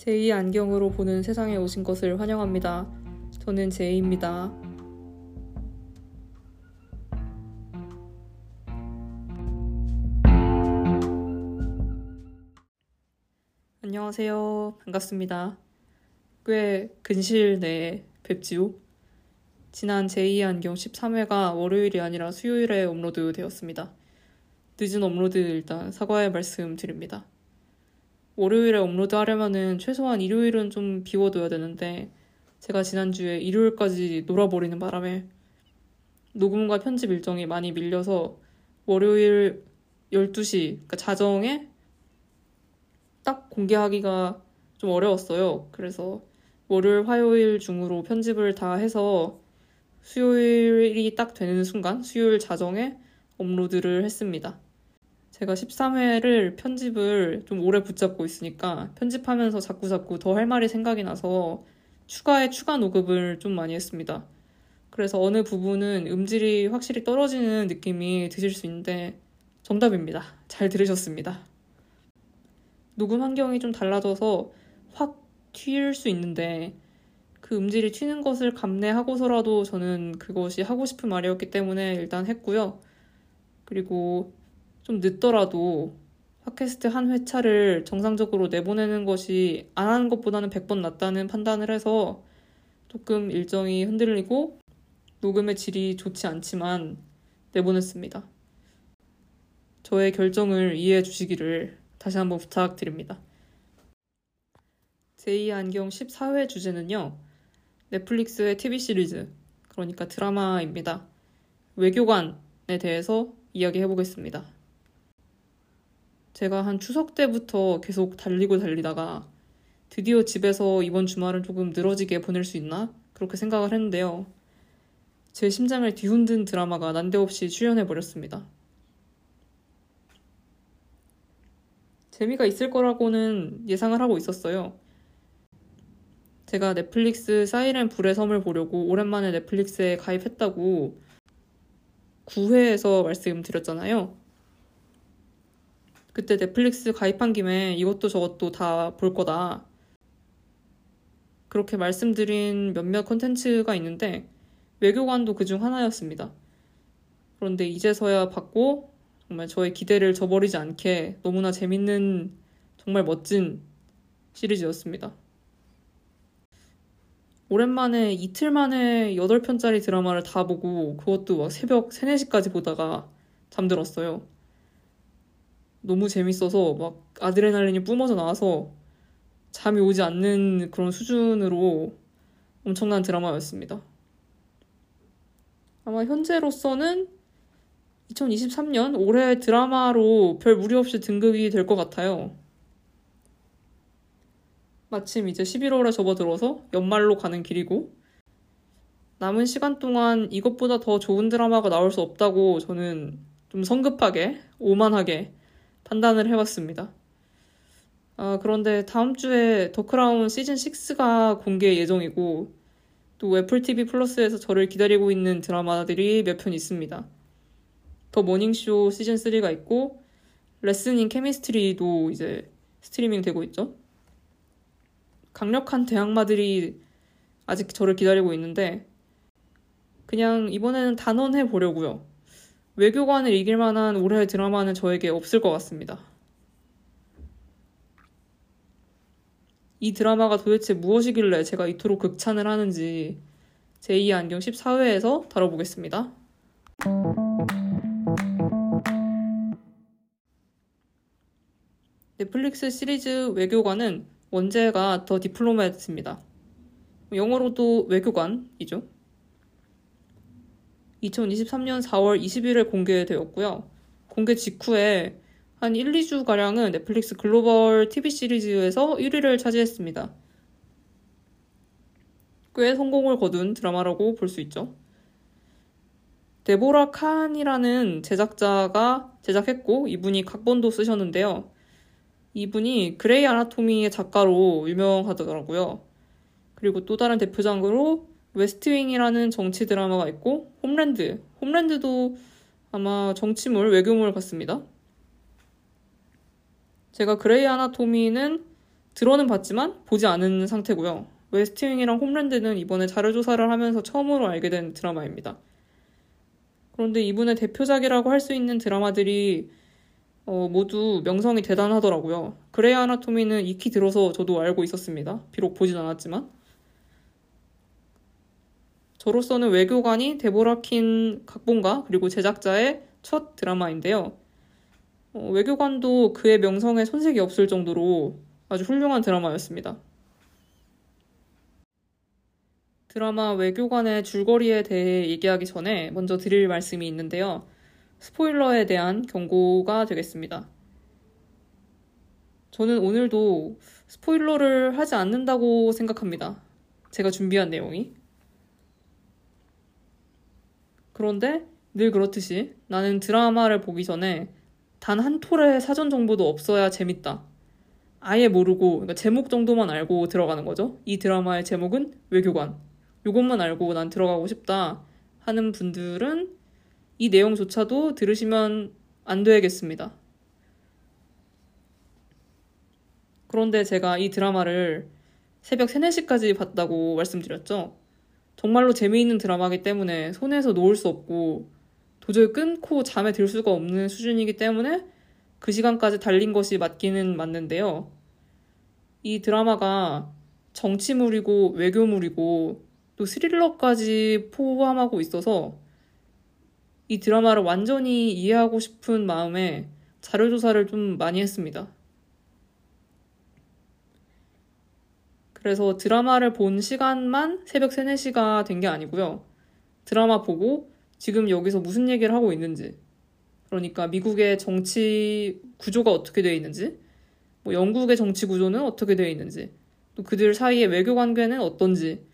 제이의 안경으로 보는 세상에 오신 것을 환영합니다. 저는 제이입니다. 안녕하세요. 반갑습니다. 꽤 근시일 내에 뵙지요. 지난 제이의 안경 13회가 월요일이 아니라 수요일에 업로드 되었습니다. 늦은 업로드 일단 사과의 말씀 드립니다. 월요일에 업로드 하려면은 최소한 일요일은 좀 비워둬야 되는데 제가 지난주에 일요일까지 놀아버리는 바람에 녹음과 편집 일정이 많이 밀려서 월요일 12시, 그러니까 자정에 딱 공개하기가 좀 어려웠어요. 그래서 월요일, 화요일 중으로 편집을 다 해서 수요일이 딱 되는 순간, 수요일 자정에 업로드를 했습니다. 제가 13회를 편집을 좀 오래 붙잡고 있으니까 편집하면서 자꾸자꾸 더 할 말이 생각이 나서 추가에 추가 녹음을 좀 많이 했습니다. 그래서 어느 부분은 음질이 확실히 떨어지는 느낌이 드실 수 있는데 정답입니다. 잘 들으셨습니다. 녹음 환경이 좀 달라져서 확 튈 수 있는데 그 음질이 튀는 것을 감내하고서라도 저는 그것이 하고 싶은 말이었기 때문에 일단 했고요. 그리고 좀 늦더라도 팟캐스트 한 회차를 정상적으로 내보내는 것이 안 하는 것보다는 100번 낫다는 판단을 해서 조금 일정이 흔들리고 녹음의 질이 좋지 않지만 내보냈습니다. 저의 결정을 이해해 주시기를 다시 한번 부탁드립니다. 제2 안경 14회 주제는요. 넷플릭스의 TV 시리즈, 그러니까 드라마입니다. 외교관에 대해서 이야기해 보겠습니다. 제가 한 추석 때부터 계속 달리고 달리다가 드디어 집에서 이번 주말은 조금 늘어지게 보낼 수 있나? 그렇게 생각을 했는데요. 제 심장을 뒤흔든 드라마가 난데없이 출연해 버렸습니다. 재미가 있을 거라고는 예상을 하고 있었어요. 제가 넷플릭스 사이렌 불의 섬을 보려고 오랜만에 넷플릭스에 가입했다고 9회에서 말씀드렸잖아요. 그때 넷플릭스 가입한 김에 이것도 저것도 다 볼 거다. 그렇게 말씀드린 몇몇 콘텐츠가 있는데 외교관도 그중 하나였습니다. 그런데 이제서야 봤고 정말 저의 기대를 저버리지 않게 너무나 재밌는 정말 멋진 시리즈였습니다. 오랜만에 이틀 만에 8편짜리 드라마를 다 보고 그것도 막 새벽 3, 4시까지 보다가 잠들었어요. 너무 재밌어서 막 아드레날린이 뿜어져 나와서 잠이 오지 않는 그런 수준으로 엄청난 드라마였습니다. 아마 현재로서는 2023년 올해 드라마로 별 무리 없이 등극이 될 것 같아요. 마침 이제 11월에 접어들어서 연말로 가는 길이고 남은 시간 동안 이것보다 더 좋은 드라마가 나올 수 없다고 저는 좀 성급하게 오만하게 판단을 해봤습니다. 아, 그런데 다음 주에 더 크라운 시즌 6가 공개 예정이고 또 애플 TV 플러스에서 저를 기다리고 있는 드라마들이 몇 편 있습니다. The Morning Show 시즌 3가 있고 Lessons in Chemistry도 이제 스트리밍 되고 있죠. 강력한 대항마들이 아직 저를 기다리고 있는데 그냥 이번에는 단언해 보려고요. 외교관을 이길 만한 올해의 드라마는 저에게 없을 것 같습니다. 이 드라마가 도대체 무엇이길래 제가 이토록 극찬을 하는지 제2 안경 14회에서 다뤄보겠습니다. 넷플릭스 시리즈 외교관은 원제가 더 디플로맷입니다. 영어로도 외교관이죠. 2023년 4월 20일에 공개되었고요. 공개 직후에 한 1, 2주가량은 넷플릭스 글로벌 TV 시리즈에서 1위를 차지했습니다. 꽤 성공을 거둔 드라마라고 볼 수 있죠. 데보라 칸이라는 제작자가 제작했고 이분이 각본도 쓰셨는데요. 이분이 그레이 아나토미의 작가로 유명하더라고요. 그리고 또 다른 대표작으로 웨스트윙이라는 정치 드라마가 있고 홈랜드. 홈랜드도 아마 정치물, 외교물 같습니다. 제가 그레이 아나토미는 들어는 봤지만 보지 않은 상태고요. 웨스트윙이랑 홈랜드는 이번에 자료조사를 하면서 처음으로 알게 된 드라마입니다. 그런데 이분의 대표작이라고 할 수 있는 드라마들이 어, 모두 명성이 대단하더라고요. 그레이 아나토미는 익히 들어서 저도 알고 있었습니다. 비록 보진 않았지만. 저로서는 외교관이 데보라 킨 각본가 그리고 제작자의 첫 드라마인데요. 어, 외교관도 그의 명성에 손색이 없을 정도로 아주 훌륭한 드라마였습니다. 드라마 외교관의 줄거리에 대해 얘기하기 전에 먼저 드릴 말씀이 있는데요. 스포일러에 대한 경고가 되겠습니다. 저는 오늘도 스포일러를 하지 않는다고 생각합니다. 제가 준비한 내용이. 그런데 늘 그렇듯이 나는 드라마를 보기 전에 단 한 톨의 사전 정보도 없어야 재밌다. 아예 모르고 그러니까 제목 정도만 알고 들어가는 거죠. 이 드라마의 제목은 외교관. 이것만 알고 난 들어가고 싶다 하는 분들은 이 내용조차도 들으시면 안 되겠습니다. 그런데 제가 이 드라마를 새벽 3, 4시까지 봤다고 말씀드렸죠. 정말로 재미있는 드라마이기 때문에 손에서 놓을 수 없고 도저히 끊고 잠에 들 수가 없는 수준이기 때문에 그 시간까지 달린 것이 맞기는 맞는데요. 이 드라마가 정치물이고 외교물이고 또 스릴러까지 포함하고 있어서 이 드라마를 완전히 이해하고 싶은 마음에 자료조사를 좀 많이 했습니다. 그래서 드라마를 본 시간만 새벽 3, 4시가 된 게 아니고요. 드라마 보고 지금 여기서 무슨 얘기를 하고 있는지, 그러니까 미국의 정치 구조가 어떻게 되어 있는지, 뭐 영국의 정치 구조는 어떻게 되어 있는지, 또 그들 사이의 외교 관계는 어떤지,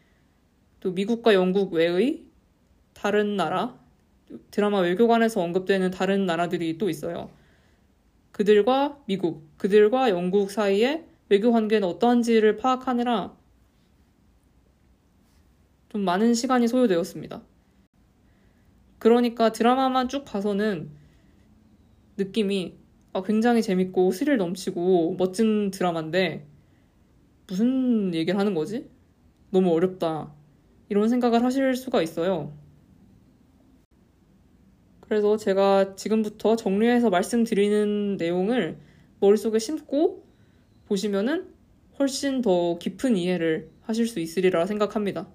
또 미국과 영국 외의 다른 나라, 드라마 외교관에서 언급되는 다른 나라들이 또 있어요. 그들과 미국, 그들과 영국 사이에 외교 관계는 어떠한지를 파악하느라 좀 많은 시간이 소요되었습니다. 그러니까 드라마만 쭉 봐서는 느낌이 아, 굉장히 재밌고 스릴 넘치고 멋진 드라마인데 무슨 얘기를 하는 거지? 너무 어렵다. 이런 생각을 하실 수가 있어요. 그래서 제가 지금부터 정리해서 말씀드리는 내용을 머릿속에 심고 보시면은 훨씬 더 깊은 이해를 하실 수 있으리라 생각합니다.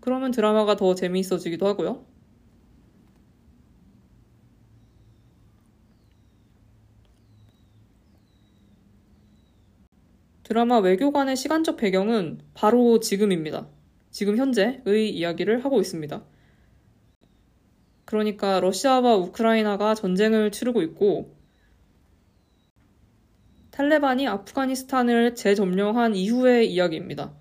그러면 드라마가 더 재미있어지기도 하고요. 드라마 외교관의 시간적 배경은 바로 지금입니다. 지금 현재의 이야기를 하고 있습니다. 그러니까 러시아와 우크라이나가 전쟁을 치르고 있고 탈레반이 아프가니스탄을 재점령한 이후의 이야기입니다.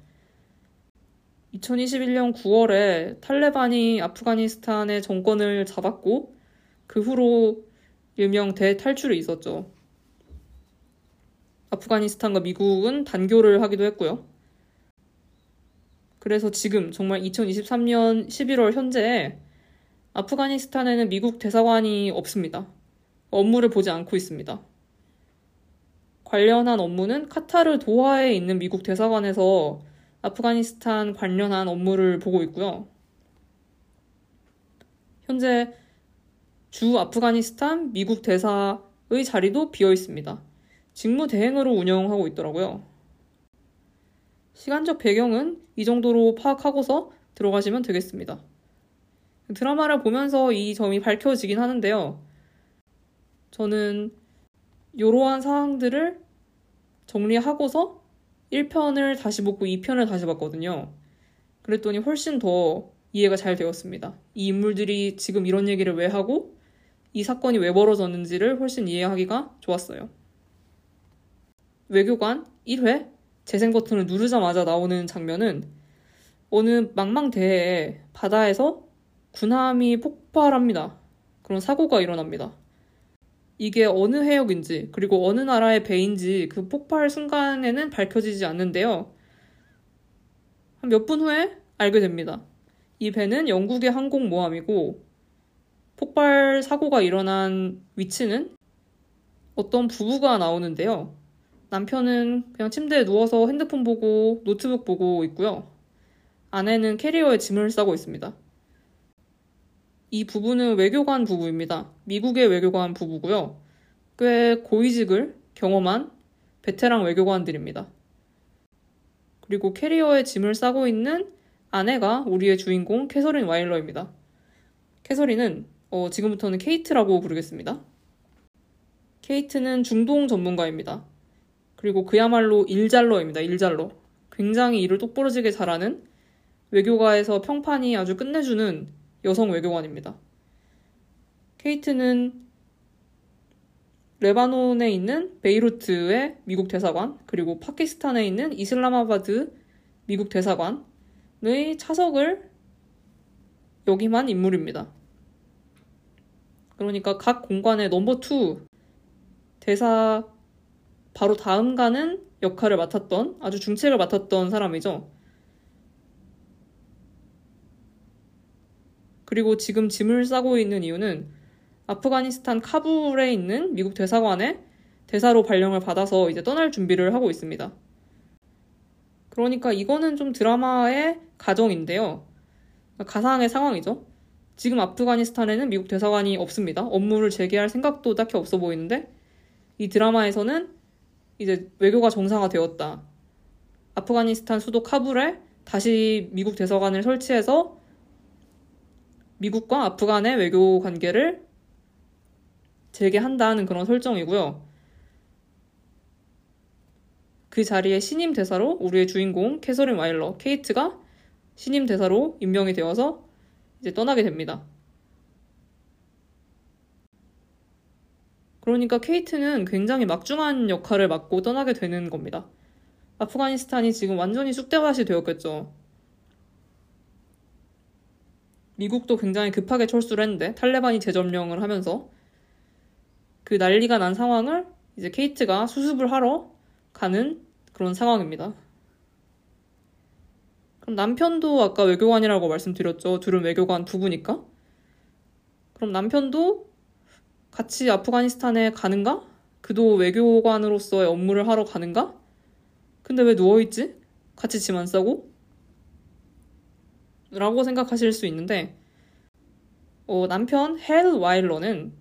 2021년 9월에 탈레반이 아프가니스탄의 정권을 잡았고 그 후로 일명 대탈출이 있었죠. 아프가니스탄과 미국은 단교를 하기도 했고요. 그래서 지금 정말 2023년 11월 현재 아프가니스탄에는 미국 대사관이 없습니다. 업무를 보지 않고 있습니다. 관련한 업무는 카타르 도하에 있는 미국 대사관에서 아프가니스탄 관련한 업무를 보고 있고요. 현재 주 아프가니스탄 미국 대사의 자리도 비어 있습니다. 직무 대행으로 운영하고 있더라고요. 시간적 배경은 이 정도로 파악하고서 들어가시면 되겠습니다. 드라마를 보면서 이 점이 밝혀지긴 하는데요. 저는 이러한 상황들을 정리하고서 1편을 다시 보고 2편을 다시 봤거든요. 그랬더니 훨씬 더 이해가 잘 되었습니다. 이 인물들이 지금 이런 얘기를 왜 하고 이 사건이 왜 벌어졌는지를 훨씬 이해하기가 좋았어요. 외교관 1회 재생 버튼을 누르자마자 나오는 장면은 어느 망망대해에 바다에서 군함이 폭발합니다. 그런 사고가 일어납니다. 이게 어느 해역인지 그리고 어느 나라의 배인지 그 폭발 순간에는 밝혀지지 않는데요. 한 몇 분 후에 알게 됩니다. 이 배는 영국의 항공 모함이고 폭발 사고가 일어난 위치는 어떤 부부가 나오는데요. 남편은 그냥 침대에 누워서 핸드폰 보고 노트북 보고 있고요. 아내는 캐리어에 짐을 싸고 있습니다. 이 부부는 외교관 부부입니다. 미국의 외교관 부부고요. 꽤 고위직을 경험한 베테랑 외교관들입니다. 그리고 캐리어에 짐을 싸고 있는 아내가 우리의 주인공 캐서린 와일러입니다. 캐서린은 어, 지금부터는 케이트라고 부르겠습니다. 케이트는 중동 전문가입니다. 그리고 그야말로 일잘러입니다. 일잘러. 굉장히 일을 똑부러지게 잘하는 외교가에서 평판이 아주 끝내주는 여성 외교관입니다. 케이트는 레바논에 있는 베이루트의 미국 대사관, 그리고 파키스탄에 있는 이슬라마바드 미국 대사관의 차석을 역임한 인물입니다. 그러니까 각 공관의 넘버 2 대사 바로 다음 가는 역할을 맡았던 아주 중책을 맡았던 사람이죠. 그리고 지금 짐을 싸고 있는 이유는 아프가니스탄 카불에 있는 미국 대사관에 대사로 발령을 받아서 이제 떠날 준비를 하고 있습니다. 그러니까 이거는 좀 드라마의 가정인데요. 가상의 상황이죠. 지금 아프가니스탄에는 미국 대사관이 없습니다. 업무를 재개할 생각도 딱히 없어 보이는데 이 드라마에서는 이제 외교가 정상화되었다. 아프가니스탄 수도 카불에 다시 미국 대사관을 설치해서 미국과 아프간의 외교 관계를 재개한다는 그런 설정이고요. 그 자리에 신임 대사로 우리의 주인공 캐서린 와일러, 케이트가 신임 대사로 임명이 되어서 이제 떠나게 됩니다. 그러니까 케이트는 굉장히 막중한 역할을 맡고 떠나게 되는 겁니다. 아프가니스탄이 지금 완전히 쑥대밭이 되었겠죠. 미국도 굉장히 급하게 철수를 했는데 탈레반이 재점령을 하면서 그 난리가 난 상황을 이제 케이트가 수습을 하러 가는 그런 상황입니다. 그럼 남편도 아까 외교관이라고 말씀드렸죠. 둘은 외교관 부부니까. 그럼 남편도 같이 아프가니스탄에 가는가? 그도 외교관으로서의 업무를 하러 가는가? 근데 왜 누워있지? 같이 짐 안 싸고? 라고 생각하실 수 있는데 어, 남편 헬 와일러는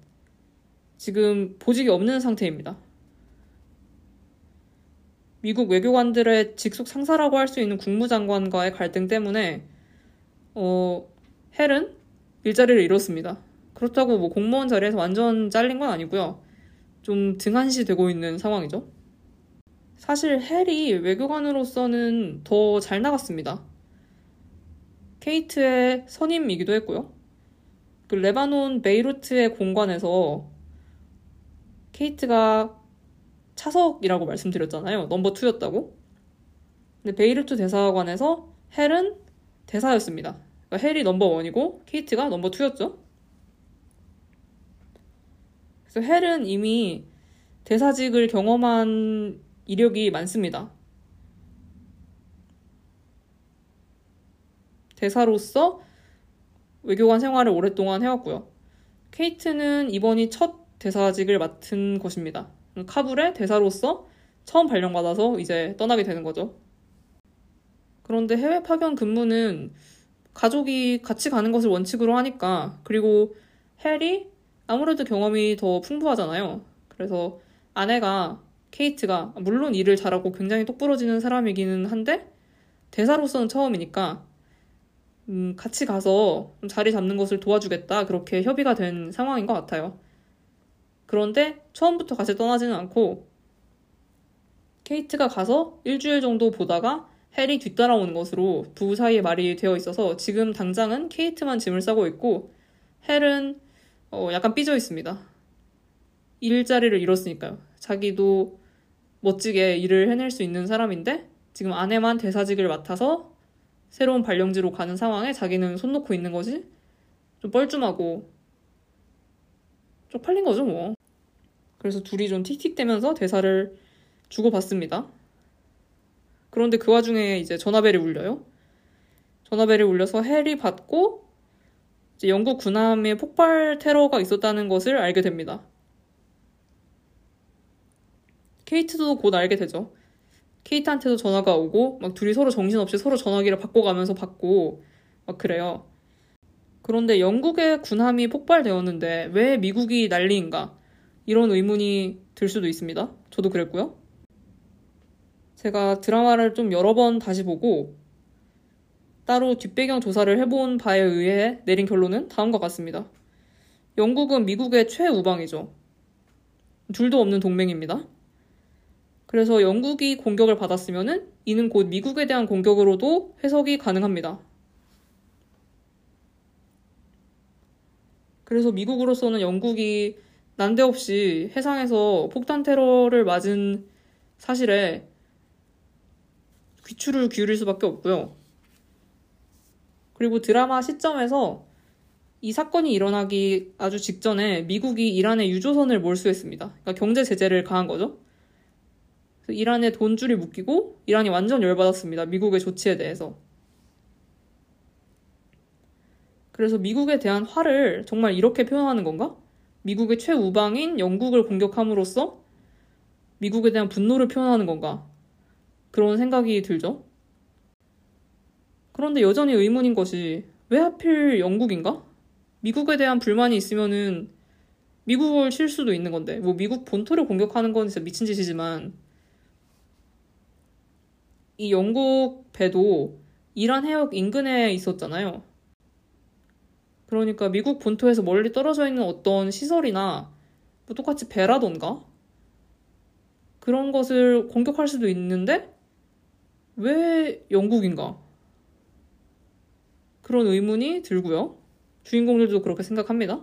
지금 보직이 없는 상태입니다. 미국 외교관들의 직속 상사라고 할 수 있는 국무장관과의 갈등 때문에 어, 헬은 일자리를 잃었습니다. 그렇다고 뭐 공무원 자리에서 완전 잘린 건 아니고요. 좀 등한시 되고 있는 상황이죠. 사실 헬이 외교관으로서는 더 잘 나갔습니다. 케이트의 선임이기도 했고요. 그 레바논 베이루트의 공관에서 케이트가 차석이라고 말씀드렸잖아요. 넘버 2였다고. 근데 베이루트 대사관에서 헬은 대사였습니다. 그러니까 헬이 넘버 1이고 케이트가 넘버 2였죠. 그래서 헬은 이미 대사직을 경험한 이력이 많습니다. 대사로서 외교관 생활을 오랫동안 해왔고요. 케이트는 이번이 첫 대사직을 맡은 것입니다. 카불의 대사로서 처음 발령받아서 이제 떠나게 되는 거죠. 그런데 해외 파견 근무는 가족이 같이 가는 것을 원칙으로 하니까 그리고 헬이 아무래도 경험이 더 풍부하잖아요. 그래서 아내가 케이트가 물론 일을 잘하고 굉장히 똑부러지는 사람이기는 한데 대사로서는 처음이니까 음, 같이 가서 자리 잡는 것을 도와주겠다. 그렇게 협의가 된 상황인 것 같아요. 그런데 처음부터 같이 떠나지는 않고 케이트가 가서 일주일 정도 보다가 헬이 뒤따라오는 것으로 부부 사이에 말이 되어 있어서 지금 당장은 케이트만 짐을 싸고 있고 헬은 어, 약간 삐져 있습니다. 일자리를 잃었으니까요. 자기도 멋지게 일을 해낼 수 있는 사람인데 지금 아내만 대사직을 맡아서 새로운 발령지로 가는 상황에 자기는 손 놓고 있는 것이 좀 뻘쭘하고 쪽팔린 거죠, 뭐. 그래서 둘이 좀 틱틱대면서 대사를 주고받습니다. 그런데 그 와중에 이제 전화벨이 울려요. 전화벨이 울려서 헬이 받고 영국 군함에 폭발 테러가 있었다는 것을 알게 됩니다. 케이트도 곧 알게 되죠. 케이트한테도 전화가 오고 막 둘이 서로 정신없이 서로 전화기를 바꿔가면서 받고 막 그래요. 그런데 영국의 군함이 폭발되었는데 왜 미국이 난리인가? 이런 의문이 들 수도 있습니다. 저도 그랬고요. 제가 드라마를 좀 여러 번 다시 보고 따로 뒷배경 조사를 해본 바에 의해 내린 결론은 다음과 같습니다. 영국은 미국의 최우방이죠. 둘도 없는 동맹입니다. 그래서 영국이 공격을 받았으면은 이는 곧 미국에 대한 공격으로도 해석이 가능합니다. 그래서 미국으로서는 영국이 난데없이 해상에서 폭탄 테러를 맞은 사실에 귀추를 기울일 수밖에 없고요. 그리고 드라마 시점에서 이 사건이 일어나기 아주 직전에 미국이 이란의 유조선을 몰수했습니다. 그러니까 경제 제재를 가한 거죠. 이란에 돈줄이 묶이고 이란이 완전 열받았습니다. 미국의 조치에 대해서. 그래서 미국에 대한 화를 정말 이렇게 표현하는 건가? 미국의 최우방인 영국을 공격함으로써 미국에 대한 분노를 표현하는 건가? 그런 생각이 들죠. 그런데 여전히 의문인 것이 왜 하필 영국인가? 미국에 대한 불만이 있으면은 미국을 칠 수도 있는 건데, 뭐 미국 본토를 공격하는 건 진짜 미친 짓이지만, 이 영국 배도 이란 해역 인근에 있었잖아요. 그러니까 미국 본토에서 멀리 떨어져 있는 어떤 시설이나 뭐 똑같이 배라던가 그런 것을 공격할 수도 있는데 왜 영국인가? 그런 의문이 들고요. 주인공들도 그렇게 생각합니다.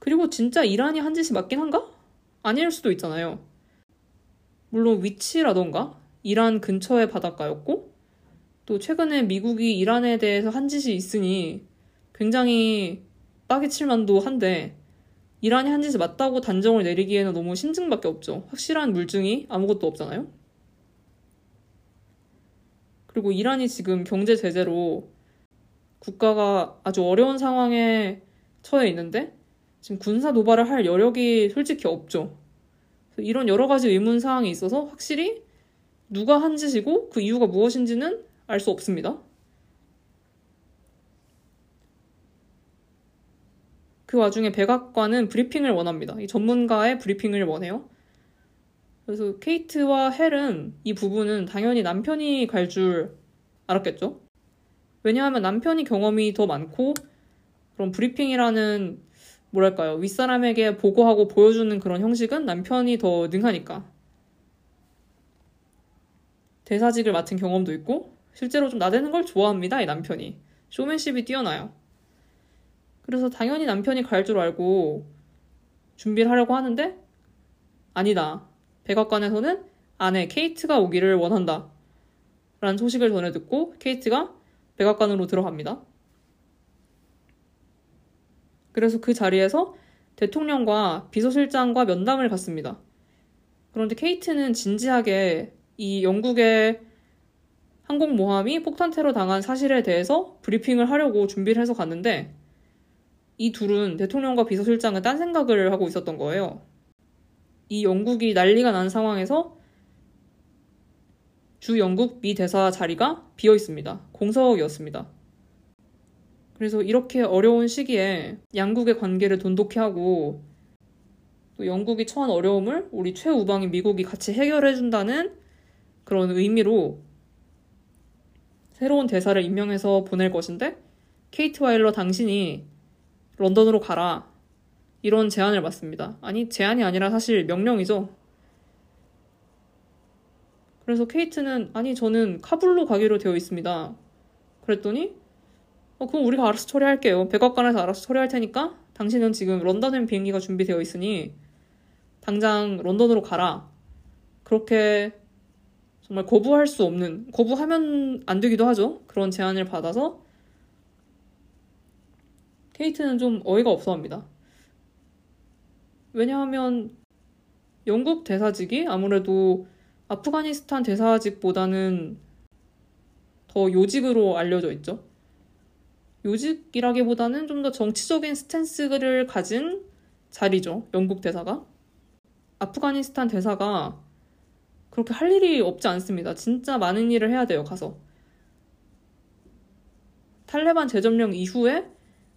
그리고 진짜 이란이 한 짓이 맞긴 한가? 아닐 수도 있잖아요. 물론 위치라던가 이란 근처의 바닷가였고 또 최근에 미국이 이란에 대해서 한 짓이 있으니 굉장히 빠개칠 만도 한데 이란이 한 짓이 맞다고 단정을 내리기에는 너무 심증밖에 없죠. 확실한 물증이 아무것도 없잖아요. 그리고 이란이 지금 경제 제재로 국가가 아주 어려운 상황에 처해 있는데 지금 군사 도발을 할 여력이 솔직히 없죠. 이런 여러 가지 의문 사항이 있어서 확실히 누가 한 짓이고 그 이유가 무엇인지는 알 수 없습니다. 그 와중에 백악관은 브리핑을 원합니다. 이 전문가의 브리핑을 원해요. 그래서 케이트와 헬은 이 부분은 당연히 남편이 갈 줄 알았겠죠. 왜냐하면 남편이 경험이 더 많고 그런 브리핑이라는 뭐랄까요 윗사람에게 보고하고 보여주는 그런 형식은 남편이 더 능하니까 대사직을 맡은 경험도 있고 실제로 좀 나대는 걸 좋아합니다 이 남편이 쇼맨십이 뛰어나요 그래서 당연히 남편이 갈 줄 알고 준비를 하려고 하는데 아니다. 백악관에서는 아내 케이트가 오기를 원한다. 라는 소식을 전해 듣고 케이트가 백악관으로 들어갑니다. 그래서 그 자리에서 대통령과 비서실장과 면담을 갖습니다. 그런데 케이트는 진지하게 이 영국의 항공모함이 폭탄 테러 당한 사실에 대해서 브리핑을 하려고 준비를 해서 갔는데 이 둘은 대통령과 비서실장은 딴 생각을 하고 있었던 거예요. 이 영국이 난리가 난 상황에서 주 영국 미 대사 자리가 비어 있습니다. 공석이었습니다. 그래서 이렇게 어려운 시기에 양국의 관계를 돈독히 하고 또 영국이 처한 어려움을 우리 최우방인 미국이 같이 해결해준다는 그런 의미로 새로운 대사를 임명해서 보낼 것인데 케이트 와일러 당신이 런던으로 가라. 이런 제안을 받습니다. 아니, 제안이 아니라 사실 명령이죠. 그래서 케이트는, 아니, 저는 카불로 가기로 되어 있습니다. 그랬더니, 어, 그럼 우리가 알아서 처리할게요. 백악관에서 알아서 처리할 테니까 당신은 지금 런던행 비행기가 준비되어 있으니 당장 런던으로 가라. 그렇게 정말 거부할 수 없는, 거부하면 안 되기도 하죠. 그런 제안을 받아서 케이트는 좀 어이가 없어 합니다. 왜냐하면 영국 대사직이 아무래도 아프가니스탄 대사직보다는 더 요직으로 알려져 있죠. 요직이라기보다는 좀 더 정치적인 스탠스를 가진 자리죠. 영국 대사가. 아프가니스탄 대사가 그렇게 할 일이 없지 않습니다. 진짜 많은 일을 해야 돼요, 가서. 탈레반 재점령 이후에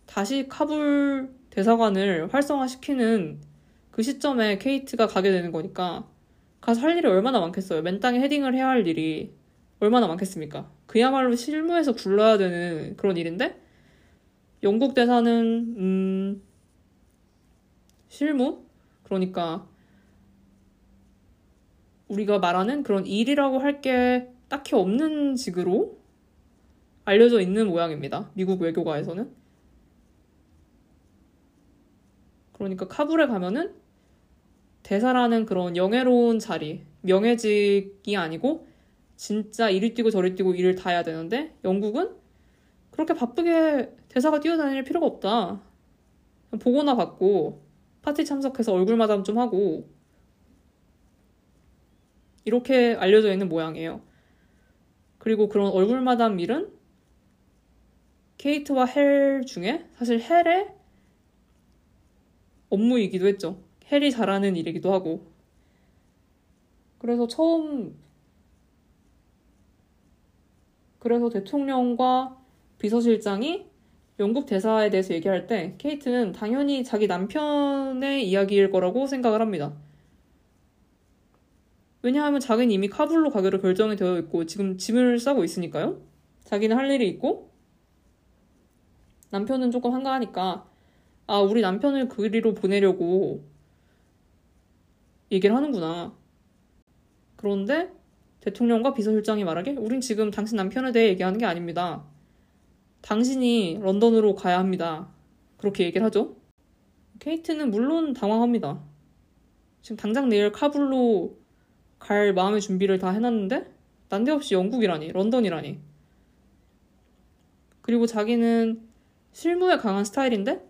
다시 카불 대사관을 활성화시키는 그 시점에 케이트가 가게 되는 거니까 가서 할 일이 얼마나 많겠어요. 맨 땅에 헤딩을 해야 할 일이 얼마나 많겠습니까? 그야말로 실무에서 굴러야 되는 그런 일인데 영국 대사는 음 실무 그러니까 우리가 말하는 그런 일이라고 할 게 딱히 없는 직으로 알려져 있는 모양입니다. 미국 외교가에서는. 그러니까 카불에 가면은 대사라는 그런 영예로운 자리, 명예직이 아니고 진짜 이리 뛰고 저리 뛰고 일을 다 해야 되는데 영국은 그렇게 바쁘게 대사가 뛰어다닐 필요가 없다. 보고나 받고 파티 참석해서 얼굴 마담 좀 하고 이렇게 알려져 있는 모양이에요. 그리고 그런 얼굴 마담 일은 케이트와 헬 중에 사실 헬의 업무이기도 했죠. 헬이 잘하는 일이기도 하고. 그래서 처음 그래서 대통령과 비서실장이 영국 대사에 대해서 얘기할 때 케이트는 당연히 자기 남편의 이야기일 거라고 생각을 합니다. 왜냐하면 자기는 이미 카불로 가기로 결정이 되어 있고 지금 짐을 싸고 있으니까요. 자기는 할 일이 있고 남편은 조금 한가하니까 아 우리 남편을 그리로 보내려고 얘기를 하는구나. 그런데 대통령과 비서실장이 말하길 우린 지금 당신 남편에 대해 얘기하는 게 아닙니다. 당신이 런던으로 가야 합니다. 그렇게 얘기를 하죠. 케이트는 물론 당황합니다. 지금 당장 내일 카불로 갈 마음의 준비를 다 해놨는데 난데없이 영국이라니 런던이라니 그리고 자기는 실무에 강한 스타일인데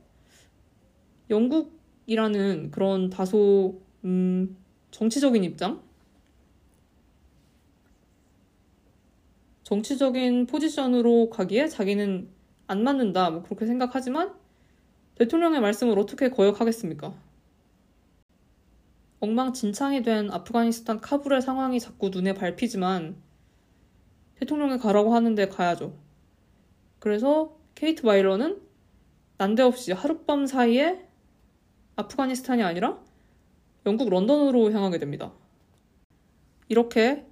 영국이라는 그런 다소 음, 정치적인 입장 정치적인 포지션으로 가기에 자기는 안 맞는다 뭐 그렇게 생각하지만 대통령의 말씀을 어떻게 거역하겠습니까? 엉망진창이 된 아프가니스탄 카불의 상황이 자꾸 눈에 밟히지만 대통령이 가라고 하는데 가야죠. 그래서 케이트 마일러는 난데없이 하룻밤 사이에 아프가니스탄이 아니라 영국 런던으로 향하게 됩니다. 이렇게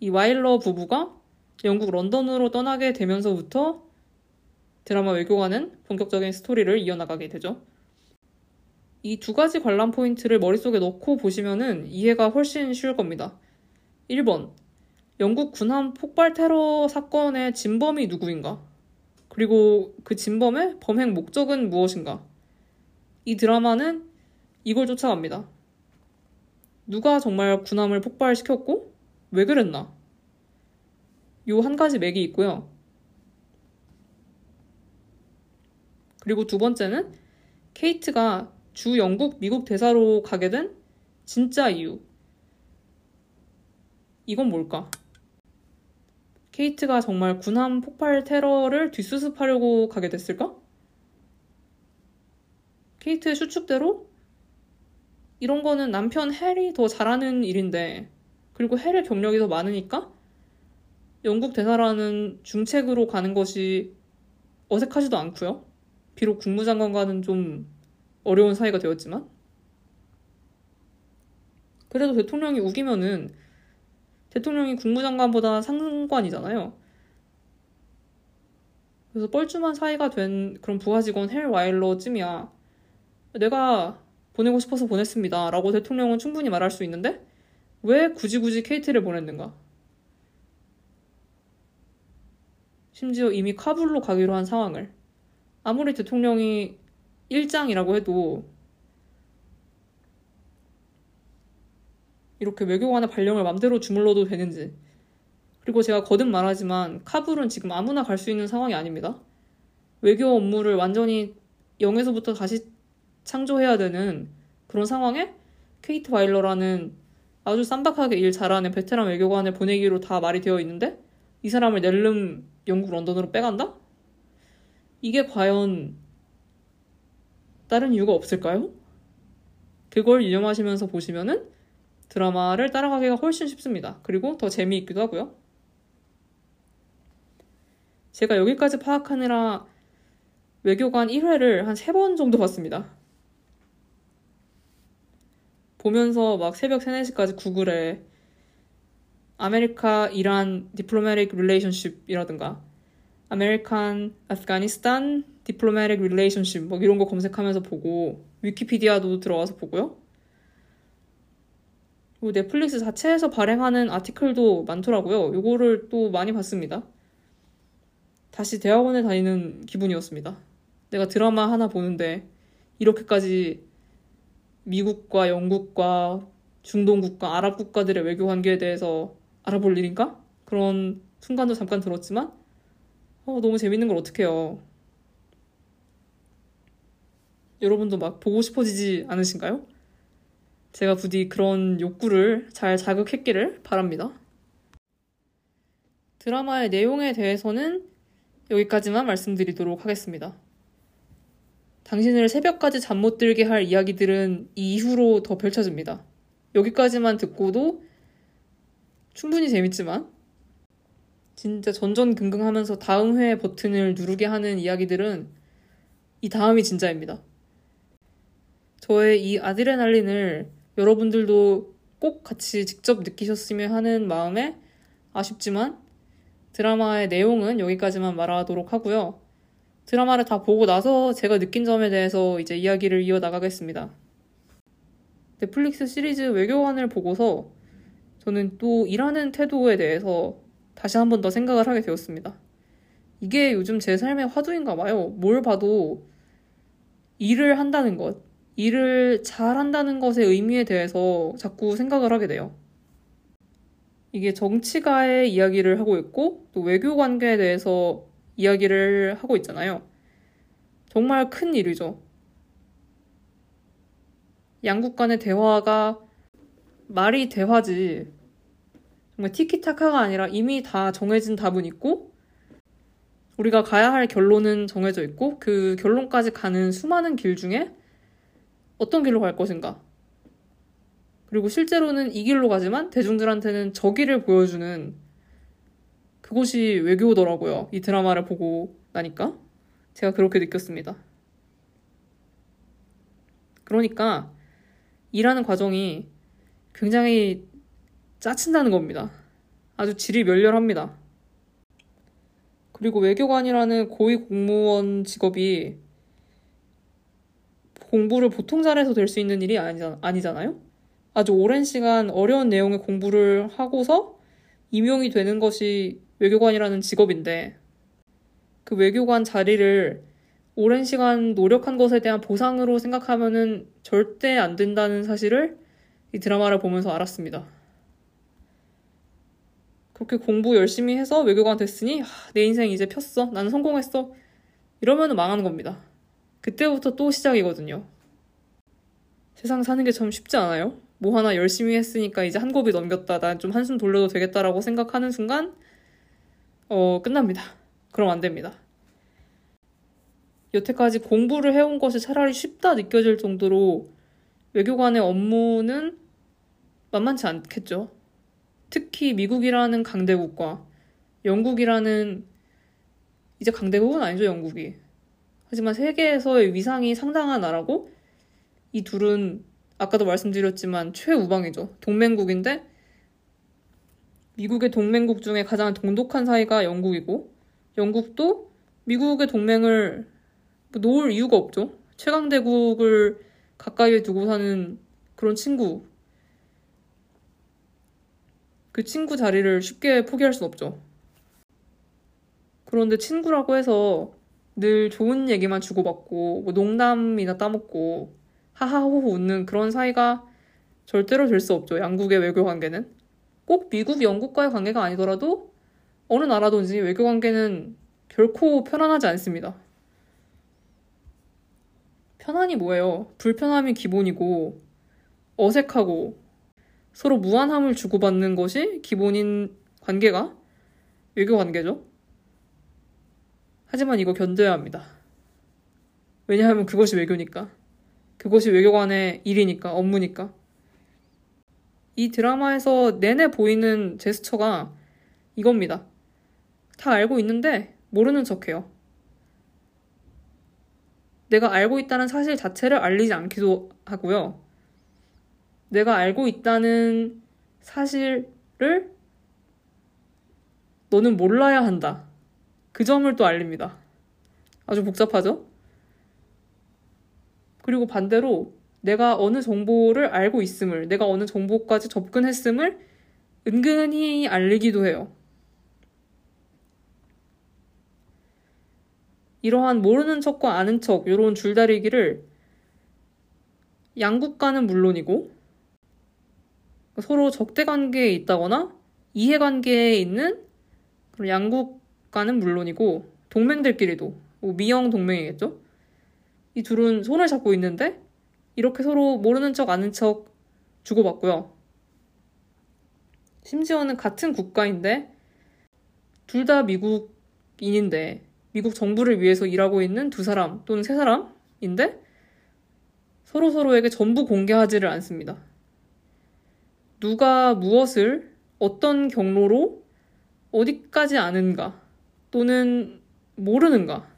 이 와일러 부부가 영국 런던으로 떠나게 되면서부터 드라마 외교관은 본격적인 스토리를 이어나가게 되죠. 이 두 가지 관람 포인트를 머릿속에 넣고 보시면은 이해가 훨씬 쉬울 겁니다. 1번. 영국 군함 폭발 테러 사건의 진범이 누구인가? 그리고 그 진범의 범행 목적은 무엇인가? 이 드라마는 이걸 쫓아갑니다. 누가 정말 군함을 폭발시켰고 왜 그랬나? 요 한 가지 맥이 있고요. 그리고 두 번째는 케이트가 주 영국, 미국 대사로 가게 된 진짜 이유. 이건 뭘까? 케이트가 정말 군함 폭발 테러를 뒷수습하려고 가게 됐을까? 케이트의 추측대로 이런 거는 남편 헬이 더 잘하는 일인데 그리고 헬의 경력이 더 많으니까 영국 대사라는 중책으로 가는 것이 어색하지도 않고요. 비록 국무장관과는 좀 어려운 사이가 되었지만 그래도 대통령이 우기면은 대통령이 국무장관보다 상관이잖아요. 그래서 뻘쭘한 사이가 된 그런 부하 직원 헬 와일러 쯤이야. 내가 보내고 싶어서 보냈습니다. 라고 대통령은 충분히 말할 수 있는데 왜 굳이 굳이 케이트를 보냈는가? 심지어 이미 카불로 가기로 한 상황을 아무리 대통령이 일장이라고 해도 이렇게 외교관의 발령을 맘대로 주물러도 되는지 그리고 제가 거듭 말하지만 카불은 지금 아무나 갈 수 있는 상황이 아닙니다. 외교 업무를 완전히 0에서부터 다시 창조해야 되는 그런 상황에 케이트 바일러라는 아주 쌈박하게 일 잘하는 베테랑 외교관을 보내기로 다 말이 되어 있는데 이 사람을 낼름 영국 런던으로 빼간다? 이게 과연 다른 이유가 없을까요? 그걸 유념하시면서 보시면은 드라마를 따라가기가 훨씬 쉽습니다. 그리고 더 재미있기도 하고요. 제가 여기까지 파악하느라 외교관 1회를 한 3번 정도 봤습니다. 보면서 막 새벽 3, 4시까지 구글에 America Iran diplomatic relationship이라든가 American Afghanistan diplomatic relationship 뭐 이런 거 검색하면서 보고 위키피디아도 들어가서 보고요. 그리고 넷플릭스 자체에서 발행하는 아티클도 많더라고요. 요거를 또 많이 봤습니다. 다시 대학원에 다니는 기분이었습니다. 내가 드라마 하나 보는데 이렇게까지 미국과 영국과 중동 국가, 아랍 국가들의 외교 관계에 대해서 알아볼 일인가? 그런 순간도 잠깐 들었지만 어, 너무 재밌는 걸 어떡해요. 여러분도 막 보고 싶어지지 않으신가요? 제가 부디 그런 욕구를 잘 자극했기를 바랍니다. 드라마의 내용에 대해서는 여기까지만 말씀드리도록 하겠습니다. 당신을 새벽까지 잠 못 들게 할 이야기들은 이후로 더 펼쳐집니다. 여기까지만 듣고도 충분히 재밌지만 진짜 전전긍긍하면서 다음 회 버튼을 누르게 하는 이야기들은 이 다음이 진짜입니다. 저의 이 아드레날린을 여러분들도 꼭 같이 직접 느끼셨으면 하는 마음에 아쉽지만 드라마의 내용은 여기까지만 말하도록 하고요. 드라마를 다 보고 나서 제가 느낀 점에 대해서 이제 이야기를 이어나가겠습니다. 넷플릭스 시리즈 외교관을 보고서 저는 또 일하는 태도에 대해서 다시 한 번 더 생각을 하게 되었습니다. 이게 요즘 제 삶의 화두인가 봐요. 뭘 봐도 일을 한다는 것, 일을 잘 한다는 것의 의미에 대해서 자꾸 생각을 하게 돼요. 이게 정치가의 이야기를 하고 있고 또 외교 관계에 대해서 이야기를 하고 있잖아요. 정말 큰 일이죠. 양국 간의 대화가 말이 대화지 정말 티키타카가 아니라 이미 다 정해진 답은 있고 우리가 가야 할 결론은 정해져 있고 그 결론까지 가는 수많은 길 중에 어떤 길로 갈 것인가. 그리고 실제로는 이 길로 가지만 대중들한테는 저 길을 보여주는 그곳이 외교더라고요. 이 드라마를 보고 나니까. 제가 그렇게 느꼈습니다. 그러니까 일하는 과정이 굉장히 짜친다는 겁니다. 아주 질이 멸렬합니다. 그리고 외교관이라는 고위 공무원 직업이 공부를 보통 잘해서 될 수 있는 일이 아니잖아요? 아주 오랜 시간 어려운 내용의 공부를 하고서 임용이 되는 것이 외교관이라는 직업인데 그 외교관 자리를 오랜 시간 노력한 것에 대한 보상으로 생각하면은 절대 안 된다는 사실을 이 드라마를 보면서 알았습니다. 그렇게 공부 열심히 해서 외교관 됐으니 하, 내 인생 이제 폈어. 나는 성공했어. 이러면 망하는 겁니다. 그때부터 또 시작이거든요. 세상 사는 게 참 쉽지 않아요? 뭐 하나 열심히 했으니까 이제 한 고비 넘겼다. 난 좀 한숨 돌려도 되겠다라고 생각하는 순간 어, 끝납니다. 그럼 안 됩니다. 여태까지 공부를 해온 것이 차라리 쉽다 느껴질 정도로 외교관의 업무는 만만치 않겠죠. 특히 미국이라는 강대국과 영국이라는 이제 강대국은 아니죠, 영국이. 하지만 세계에서의 위상이 상당한 나라고 이 둘은 아까도 말씀드렸지만 최우방이죠. 동맹국인데 미국의 동맹국 중에 가장 동독한 사이가 영국이고 영국도 미국의 동맹을 놓을 이유가 없죠. 최강대국을 가까이에 두고 사는 그런 친구. 그 친구 자리를 쉽게 포기할 순 없죠. 그런데 친구라고 해서 늘 좋은 얘기만 주고받고 뭐 농담이나 따먹고 하하호호 웃는 그런 사이가 절대로 될 수 없죠. 양국의 외교 관계는. 꼭 미국, 영국과의 관계가 아니더라도 어느 나라든지 외교 관계는 결코 편안하지 않습니다. 편안이 뭐예요? 불편함이 기본이고 어색하고 서로 무한함을 주고받는 것이 기본인 관계가 외교 관계죠. 하지만 이거 견뎌야 합니다. 왜냐하면 그것이 외교니까. 그것이 외교관의 일이니까, 업무니까. 이 드라마에서 내내 보이는 제스처가 이겁니다. 다 알고 있는데 모르는 척해요. 내가 알고 있다는 사실 자체를 알리지 않기도 하고요. 내가 알고 있다는 사실을 너는 몰라야 한다. 그 점을 또 알립니다. 아주 복잡하죠? 그리고 반대로 내가 어느 정보를 알고 있음을, 내가 어느 정보까지 접근했음을 은근히 알리기도 해요. 이러한 모르는 척과 아는 척, 이런 줄다리기를 양국과는 물론이고, 서로 적대 관계에 있다거나 이해 관계에 있는 양국과는 물론이고, 동맹들끼리도, 뭐 미영 동맹이겠죠? 이 둘은 손을 잡고 있는데, 이렇게 서로 모르는 척 아는 척 주고받고요. 심지어는 같은 국가인데, 둘 다 미국인인데, 미국 정부를 위해서 일하고 있는 두 사람 또는 세 사람인데 서로 서로에게 전부 공개하지를 않습니다. 누가 무엇을 어떤 경로로 어디까지 아는가 또는 모르는가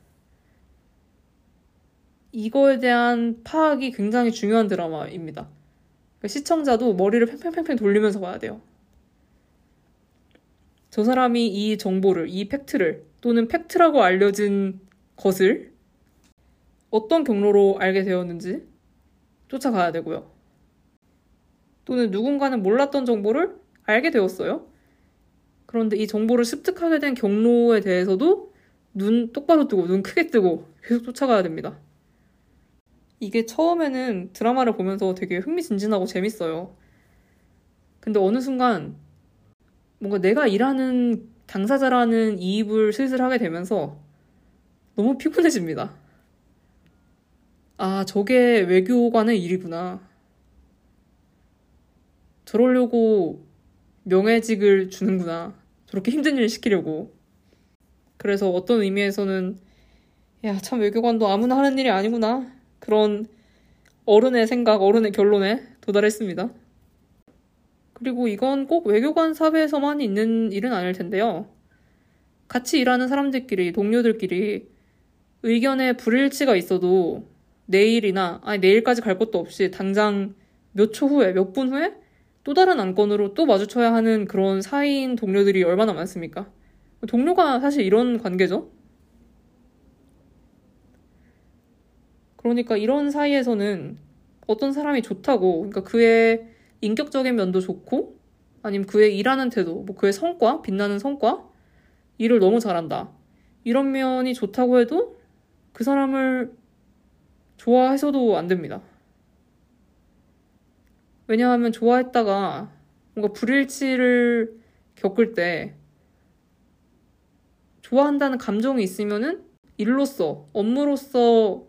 이거에 대한 파악이 굉장히 중요한 드라마입니다. 그러니까 시청자도 머리를 팽팽팽팽 돌리면서 봐야 돼요. 저 사람이 이 정보를, 이 팩트를 또는 팩트라고 알려진 것을 어떤 경로로 알게 되었는지 쫓아가야 되고요. 또는 누군가는 몰랐던 정보를 알게 되었어요. 그런데 이 정보를 습득하게 된 경로에 대해서도 눈 똑바로 뜨고 눈 크게 뜨고 계속 쫓아가야 됩니다. 이게 처음에는 드라마를 보면서 되게 흥미진진하고 재밌어요. 근데 어느 순간 뭔가 내가 일하는 당사자라는 이입을 슬슬 하게 되면서 너무 피곤해집니다. 아, 저게 외교관의 일이구나. 저러려고 명예직을 주는구나. 저렇게 힘든 일을 시키려고. 그래서 어떤 의미에서는, 야, 참 외교관도 아무나 하는 일이 아니구나. 그런 어른의 생각, 어른의 결론에 도달했습니다. 그리고 이건 꼭 외교관 사회에서만 있는 일은 아닐 텐데요. 같이 일하는 사람들끼리, 동료들끼리 의견에 불일치가 있어도 내일이나, 아니, 내일까지 갈 것도 없이 당장 몇 초 후에, 몇 분 후에 또 다른 안건으로 또 마주쳐야 하는 그런 사이인 동료들이 얼마나 많습니까? 동료가 사실 이런 관계죠? 그러니까 이런 사이에서는 어떤 사람이 좋다고, 그러니까 그의 인격적인 면도 좋고 아니면 그의 일하는 태도, 뭐 그의 성과, 빛나는 성과, 일을 너무 잘한다. 이런 면이 좋다고 해도 그 사람을 좋아해서도 안 됩니다. 왜냐하면 좋아했다가 뭔가 불일치를 겪을 때 좋아한다는 감정이 있으면은 일로서, 업무로서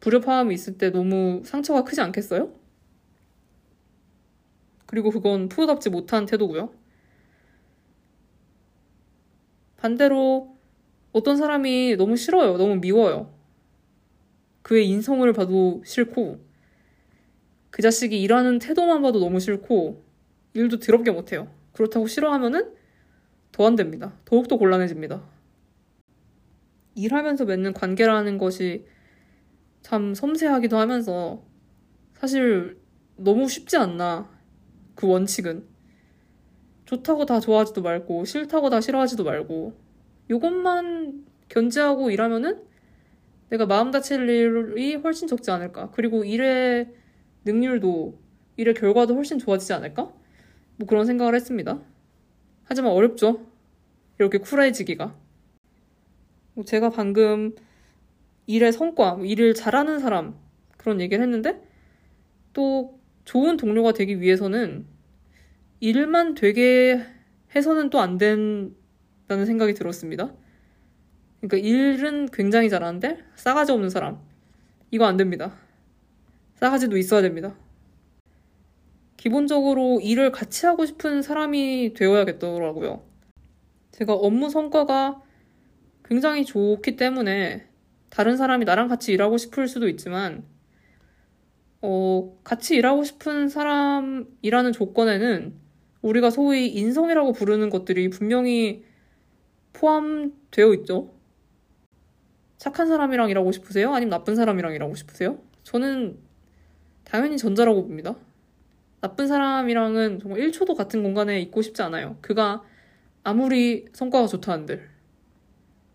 불협화음이 있을 때 너무 상처가 크지 않겠어요? 그리고 그건 프로답지 못한 태도고요. 반대로 어떤 사람이 너무 싫어요. 너무 미워요. 그의 인성을 봐도 싫고, 그 자식이 일하는 태도만 봐도 너무 싫고, 일도 더럽게 못해요. 그렇다고 싫어하면은 더 안 됩니다. 더욱더 곤란해집니다. 일하면서 맺는 관계라는 것이 참 섬세하기도 하면서 사실 너무 쉽지 않나 그 원칙은. 좋다고 다 좋아하지도 말고, 싫다고 다 싫어하지도 말고, 이것만 견제하고 일하면은 내가 마음 다칠 일이 훨씬 적지 않을까. 그리고 일의 능률도, 일의 결과도 훨씬 좋아지지 않을까? 뭐 그런 생각을 했습니다. 하지만 어렵죠. 이렇게 쿨해지기가. 뭐 제가 방금 일의 성과, 뭐 일을 잘하는 사람, 그런 얘기를 했는데, 또 좋은 동료가 되기 위해서는 일만 되게 해서는 또 안 된다는 생각이 들었습니다. 그러니까 일은 굉장히 잘하는데 싸가지 없는 사람. 이거 안 됩니다. 싸가지도 있어야 됩니다. 기본적으로 일을 같이 하고 싶은 사람이 되어야겠더라고요. 제가 업무 성과가 굉장히 좋기 때문에 다른 사람이 나랑 같이 일하고 싶을 수도 있지만 어, 같이 일하고 싶은 사람이라는 조건에는 우리가 소위 인성이라고 부르는 것들이 분명히 포함되어 있죠. 착한 사람이랑 일하고 싶으세요? 아니면 나쁜 사람이랑 일하고 싶으세요? 저는 당연히 전자라고 봅니다. 나쁜 사람이랑은 정말 1초도 같은 공간에 있고 싶지 않아요. 그가 아무리 성과가 좋다 한들.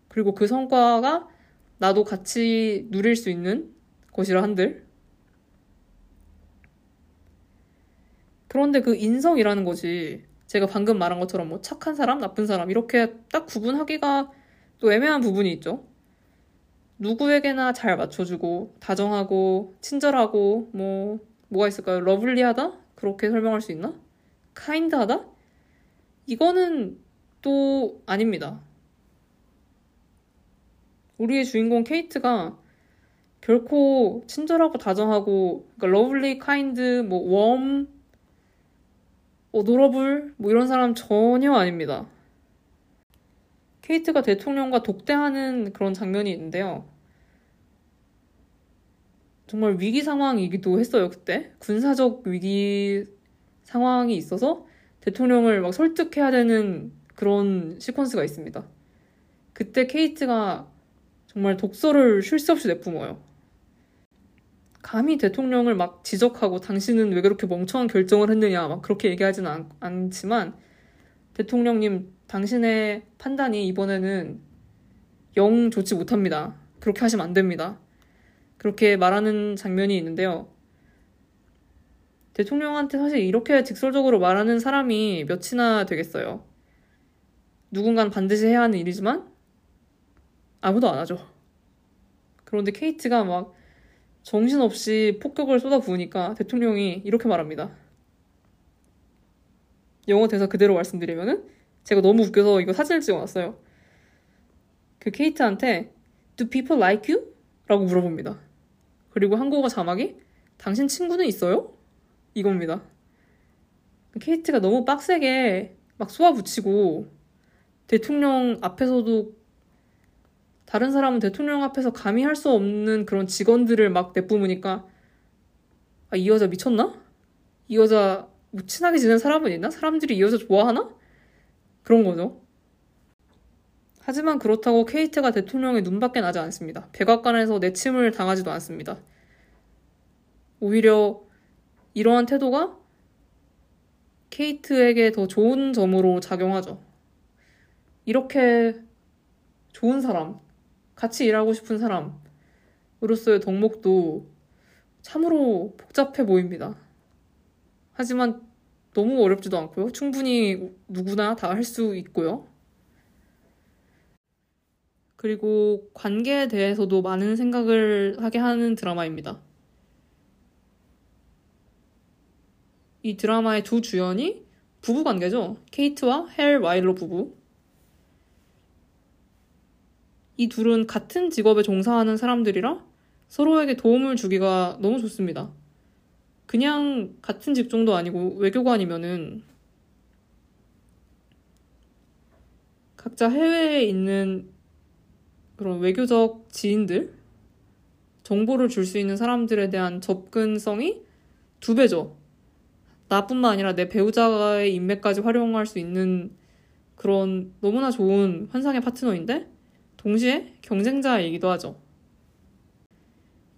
그리고 그 성과가 나도 같이 누릴 수 있는 것이라 한들. 그런데 그 인성이라는 것이 제가 방금 말한 것처럼 뭐 착한 사람, 나쁜 사람 이렇게 딱 구분하기가 또 애매한 부분이 있죠. 누구에게나 잘 맞춰주고 다정하고 친절하고 뭐 뭐가 있을까요? lovely하다? 그렇게 설명할 수 있나? kind하다? 이거는 또 아닙니다. 우리의 주인공 케이트가 결코 친절하고 다정하고 그러니까 lovely, kind, 뭐 warm, adorable 뭐 이런 사람 전혀 아닙니다. 케이트가 대통령과 독대하는 그런 장면이 있는데요. 정말 위기 상황이기도 했어요, 그때. 군사적 위기 상황이 있어서 대통령을 막 설득해야 되는 그런 시퀀스가 있습니다. 그때 케이트가 정말 독서를 쉴 새 없이 내뿜어요. 감히 대통령을 막 지적하고 당신은 왜 그렇게 멍청한 결정을 했느냐 막 그렇게 얘기하지는 않, 않지만 대통령님 당신의 판단이 이번에는 영 좋지 못합니다. 그렇게 하시면 안 됩니다. 그렇게 말하는 장면이 있는데요. 대통령한테 사실 이렇게 직설적으로 말하는 사람이 몇이나 되겠어요. 누군가는 반드시 해야 하는 일이지만 아무도 안 하죠. 그런데 케이트가 막 정신없이 폭격을 쏟아부으니까 대통령이 이렇게 말합니다. 영어 대사 그대로 말씀드리면은 제가 너무 웃겨서 이거 사진을 찍어놨어요. 그 케이트한테 Do people like you? 라고 물어봅니다. 그리고 한국어 자막이 당신 친구는 있어요? 이겁니다. 케이트가 너무 빡세게 막 쏘아붙이고 대통령 앞에서도 다른 사람은 대통령 앞에서 감히 할 수 없는 그런 직원들을 막 내뿜으니까 아, 이 여자 미쳤나? 이 여자 뭐 친하게 지낸 사람은 있나? 사람들이 이 여자 좋아하나? 그런 거죠. 하지만 그렇다고 케이트가 대통령의 눈밖에 나지 않습니다. 백악관에서 내침을 당하지도 않습니다. 오히려 이러한 태도가 케이트에게 더 좋은 점으로 작용하죠. 이렇게 좋은 사람, 같이 일하고 싶은 사람으로서의 덕목도 참으로 복잡해 보입니다. 하지만 너무 어렵지도 않고요. 충분히 누구나 다 할 수 있고요. 그리고 관계에 대해서도 많은 생각을 하게 하는 드라마입니다. 이 드라마의 두 주연이 부부 관계죠. 케이트와 헬 와일러 부부. 이 둘은 같은 직업에 종사하는 사람들이라 서로에게 도움을 주기가 너무 좋습니다. 그냥 같은 직종도 아니고 외교관이면은 각자 해외에 있는 그런 외교적 지인들, 정보를 줄 수 있는 사람들에 대한 접근성이 두 배죠. 나뿐만 아니라 내 배우자의 인맥까지 활용할 수 있는 그런 너무나 좋은 환상의 파트너인데 동시에 경쟁자이기도 하죠.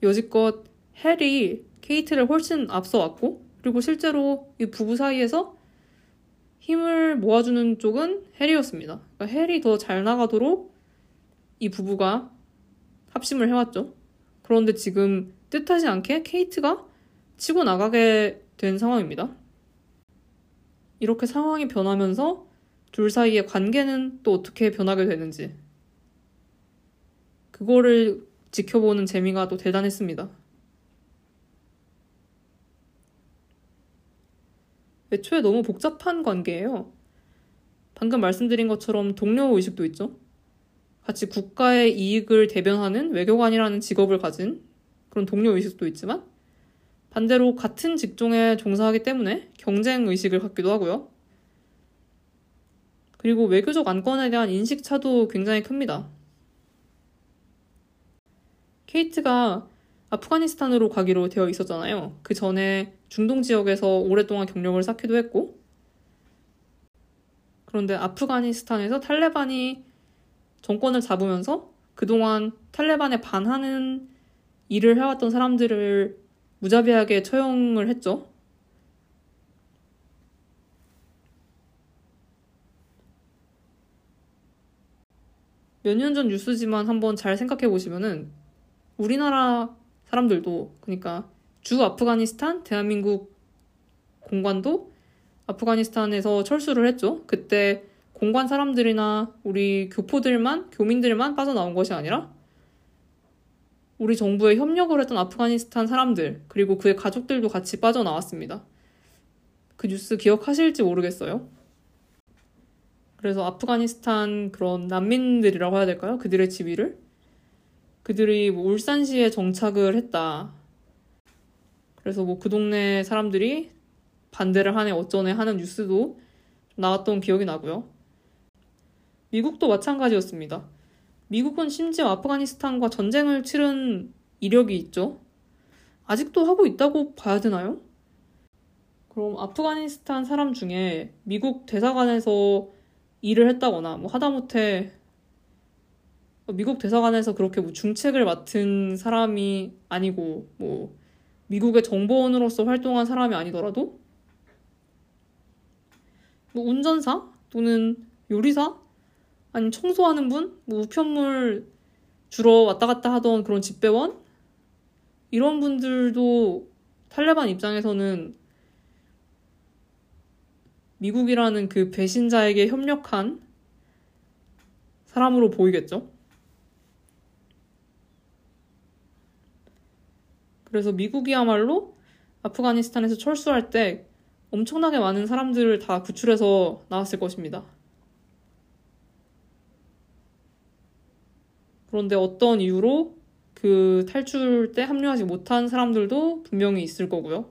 여지껏 헬이 케이트를 훨씬 앞서왔고, 그리고 실제로 이 부부 사이에서 힘을 모아주는 쪽은 헬이었습니다. 그러니까 헬이 더잘 나가도록 이 부부가 합심을 해왔죠. 그런데 지금 뜻하지 않게 케이트가 치고 나가게 된 상황입니다. 이렇게 상황이 변하면서 둘 사이의 관계는 또 어떻게 변하게 되는지 그거를 지켜보는 재미가 또 대단했습니다. 애초에 너무 복잡한 관계예요. 방금 말씀드린 것처럼 동료 의식도 있죠. 같이 국가의 이익을 대변하는 외교관이라는 직업을 가진 그런 동료 의식도 있지만 반대로 같은 직종에 종사하기 때문에 경쟁 의식을 갖기도 하고요. 그리고 외교적 안건에 대한 인식 차도 굉장히 큽니다. 케이트가 아프가니스탄으로 가기로 되어 있었잖아요. 그 전에 중동 지역에서 오랫동안 경력을 쌓기도 했고, 그런데 아프가니스탄에서 탈레반이 정권을 잡으면서 그동안 탈레반에 반하는 일을 해왔던 사람들을 무자비하게 처형을 했죠. 몇 년 전 뉴스지만 한번 잘 생각해 보시면은 우리나라 사람들도 그러니까 주 아프가니스탄 대한민국 공관도 아프가니스탄에서 철수를 했죠. 그때 공관 사람들이나 우리 교포들만 교민들만 빠져나온 것이 아니라 우리 정부에 협력을 했던 아프가니스탄 사람들 그리고 그의 가족들도 같이 빠져나왔습니다. 그 뉴스 기억하실지 모르겠어요. 그래서 아프가니스탄 그런 난민들이라고 해야 될까요? 그들의 지위를 그들이 뭐 울산시에 정착을 했다. 그래서 뭐 그 동네 사람들이 반대를 하네 어쩌네 하는 뉴스도 나왔던 기억이 나고요. 미국도 마찬가지였습니다. 미국은 심지어 아프가니스탄과 전쟁을 치른 이력이 있죠. 아직도 하고 있다고 봐야 되나요? 그럼 아프가니스탄 사람 중에 미국 대사관에서 일을 했다거나 뭐 하다못해 미국 대사관에서 그렇게 뭐 중책을 맡은 사람이 아니고 뭐 미국의 정보원으로서 활동한 사람이 아니더라도 뭐 운전사 또는 요리사 아니면 청소하는 분, 뭐 우편물 주러 왔다 갔다 하던 그런 집배원 이런 분들도 탈레반 입장에서는 미국이라는 그 배신자에게 협력한 사람으로 보이겠죠. 그래서 미국이야말로 아프가니스탄에서 철수할 때 엄청나게 많은 사람들을 다 구출해서 나왔을 것입니다. 그런데 어떤 이유로 그 탈출 때 합류하지 못한 사람들도 분명히 있을 거고요.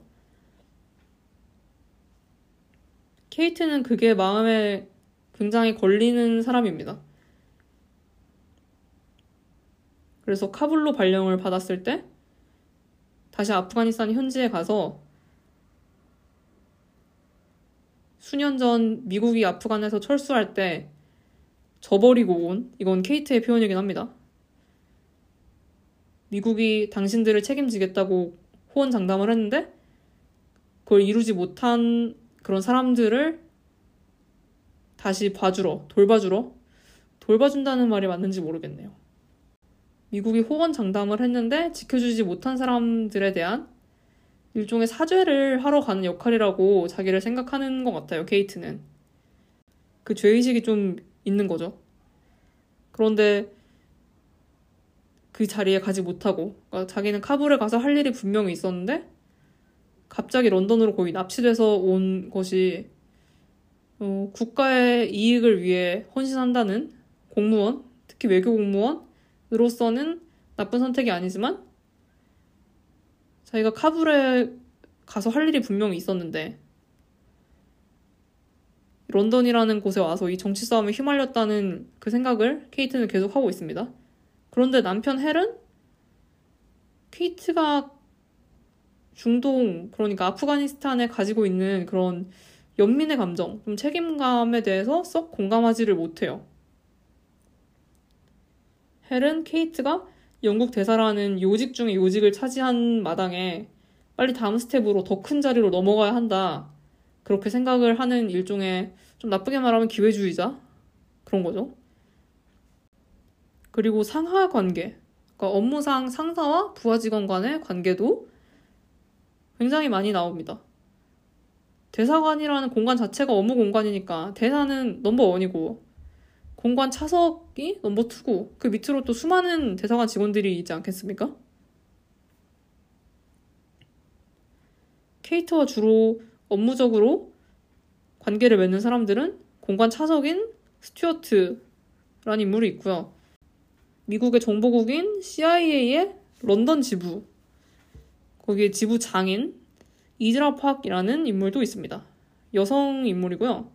케이트는 그게 마음에 굉장히 걸리는 사람입니다. 그래서 카불로 발령을 받았을 때 다시 아프가니스탄 현지에 가서 수년 전 미국이 아프간에서 철수할 때 저버리고 온 이건 케이트의 표현이긴 합니다. 미국이 당신들을 책임지겠다고 호언장담을 했는데 그걸 이루지 못한 그런 사람들을 다시 봐주러, 돌봐주러, 돌봐준다는 말이 맞는지 모르겠네요. 미국이 호언장담을 했는데 지켜주지 못한 사람들에 대한 일종의 사죄를 하러 가는 역할이라고 자기를 생각하는 것 같아요, 케이트는. 그 죄의식이 좀 있는 거죠. 그런데 그 자리에 가지 못하고 그러니까 자기는 카불에 가서 할 일이 분명히 있었는데 갑자기 런던으로 거의 납치돼서 온 것이 어, 국가의 이익을 위해 헌신한다는 공무원, 특히 외교 공무원으로서는 나쁜 선택이 아니지만 자기가 카불에 가서 할 일이 분명히 있었는데 런던이라는 곳에 와서 이 정치 싸움에 휘말렸다는 그 생각을 케이트는 계속 하고 있습니다. 그런데 남편 헬은 케이트가 중동, 그러니까 아프가니스탄에 가지고 있는 그런 연민의 감정, 좀 책임감에 대해서 썩 공감하지를 못해요. 헬은 케이트가 영국 대사라는 요직 중에 요직을 차지한 마당에 빨리 다음 스텝으로 더 큰 자리로 넘어가야 한다. 그렇게 생각을 하는 일종의 좀 나쁘게 말하면 기회주의자? 그런 거죠. 그리고 상하 관계, 그러니까 업무상 상사와 부하 직원 간의 관계도 굉장히 많이 나옵니다. 대사관이라는 공간 자체가 업무 공간이니까 대사는 넘버 원이고 공간 차석이 넘버 투고 그 밑으로 또 수많은 대사관 직원들이 있지 않겠습니까? 케이트와 주로 업무적으로 관계를 맺는 사람들은 공간 차석인 스튜어트라는 인물이 있고요. 미국의 정보국인 CIA의 런던 지부, 거기에 지부장인 이드라 팍이라는 인물도 있습니다. 여성 인물이고요.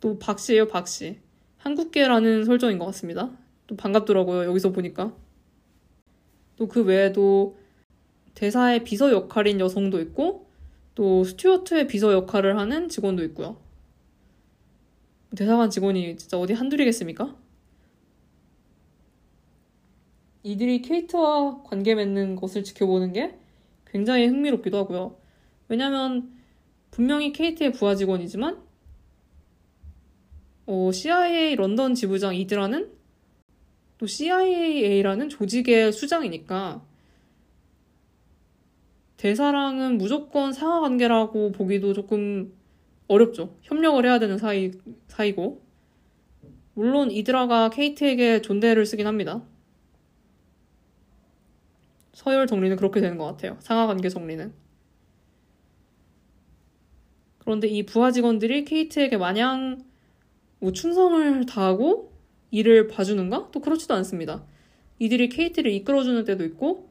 또 박씨예요, 박씨. 한국계라는 설정인 것 같습니다. 또 반갑더라고요, 여기서 보니까. 또 그 외에도 대사의 비서 역할인 여성도 있고 또 스튜어트의 비서 역할을 하는 직원도 있고요. 대사관 직원이 진짜 어디 한둘이겠습니까? 이들이 케이트와 관계 맺는 것을 지켜보는 게 굉장히 흥미롭기도 하고요. 왜냐면 분명히 케이트의 부하 직원이지만 어, CIA 런던 지부장 이드라는 또 CIA라는 조직의 수장이니까 대사랑은 무조건 상하 관계라고 보기도 조금 어렵죠. 협력을 해야 되는 사이, 사이고. 물론 이드라가 케이트에게 존대를 쓰긴 합니다. 서열 정리는 그렇게 되는 것 같아요. 상하 관계 정리는. 그런데 이 부하 직원들이 케이트에게 마냥 뭐 충성을 다하고 일을 봐주는가? 또 그렇지도 않습니다. 이들이 케이트를 이끌어주는 때도 있고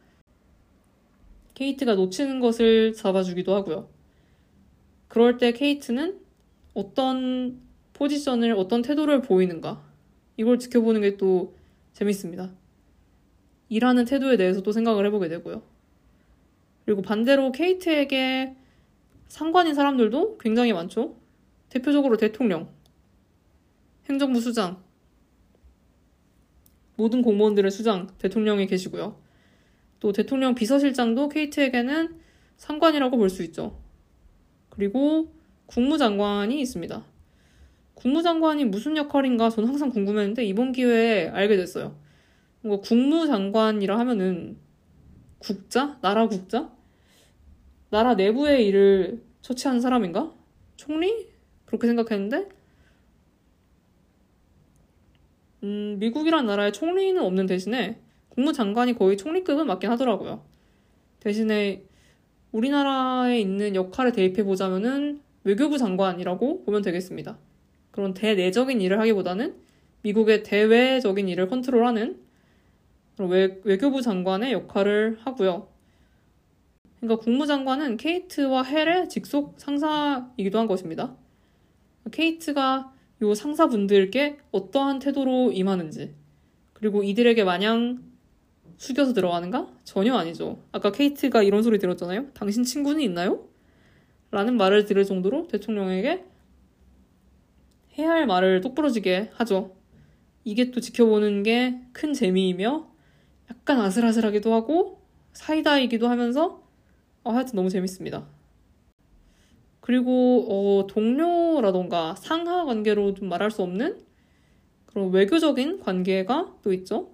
케이트가 놓치는 것을 잡아주기도 하고요. 그럴 때 케이트는 어떤 포지션을, 어떤 태도를 보이는가. 이걸 지켜보는 게 또 재밌습니다. 일하는 태도에 대해서 또 생각을 해보게 되고요. 그리고 반대로 케이트에게 상관인 사람들도 굉장히 많죠. 대표적으로 대통령, 행정부 수장, 모든 공무원들의 수장, 대통령이 계시고요. 또 대통령 비서실장도 케이트에게는 상관이라고 볼 수 있죠. 그리고 국무장관이 있습니다. 국무장관이 무슨 역할인가 저는 항상 궁금했는데 이번 기회에 알게 됐어요. 뭔가 국무장관이라 하면은 국자? 나라 국자? 나라 내부의 일을 처치하는 사람인가? 총리? 그렇게 생각했는데 음, 미국이란 나라에 총리는 없는 대신에 국무장관이 거의 총리급은 맞긴 하더라고요. 대신에 우리나라에 있는 역할을 대입해 보자면은 외교부 장관이라고 보면 되겠습니다. 그런 대내적인 일을 하기보다는 미국의 대외적인 일을 컨트롤하는 외, 외교부 장관의 역할을 하고요. 그러니까 국무장관은 케이트와 헬의 직속 상사이기도 한 것입니다. 케이트가 요 상사분들께 어떠한 태도로 임하는지, 그리고 이들에게 마냥 숙여서 들어가는가? 전혀 아니죠. 아까 케이트가 이런 소리 들었잖아요. 당신 친구는 있나요? 라는 말을 들을 정도로 대통령에게 해야 할 말을 똑부러지게 하죠. 이게 또 지켜보는 게 큰 재미이며 약간 아슬아슬하기도 하고 사이다이기도 하면서 어, 하여튼 너무 재밌습니다. 그리고 어, 동료라던가 상하 관계로 좀 말할 수 없는 그런 외교적인 관계가 또 있죠.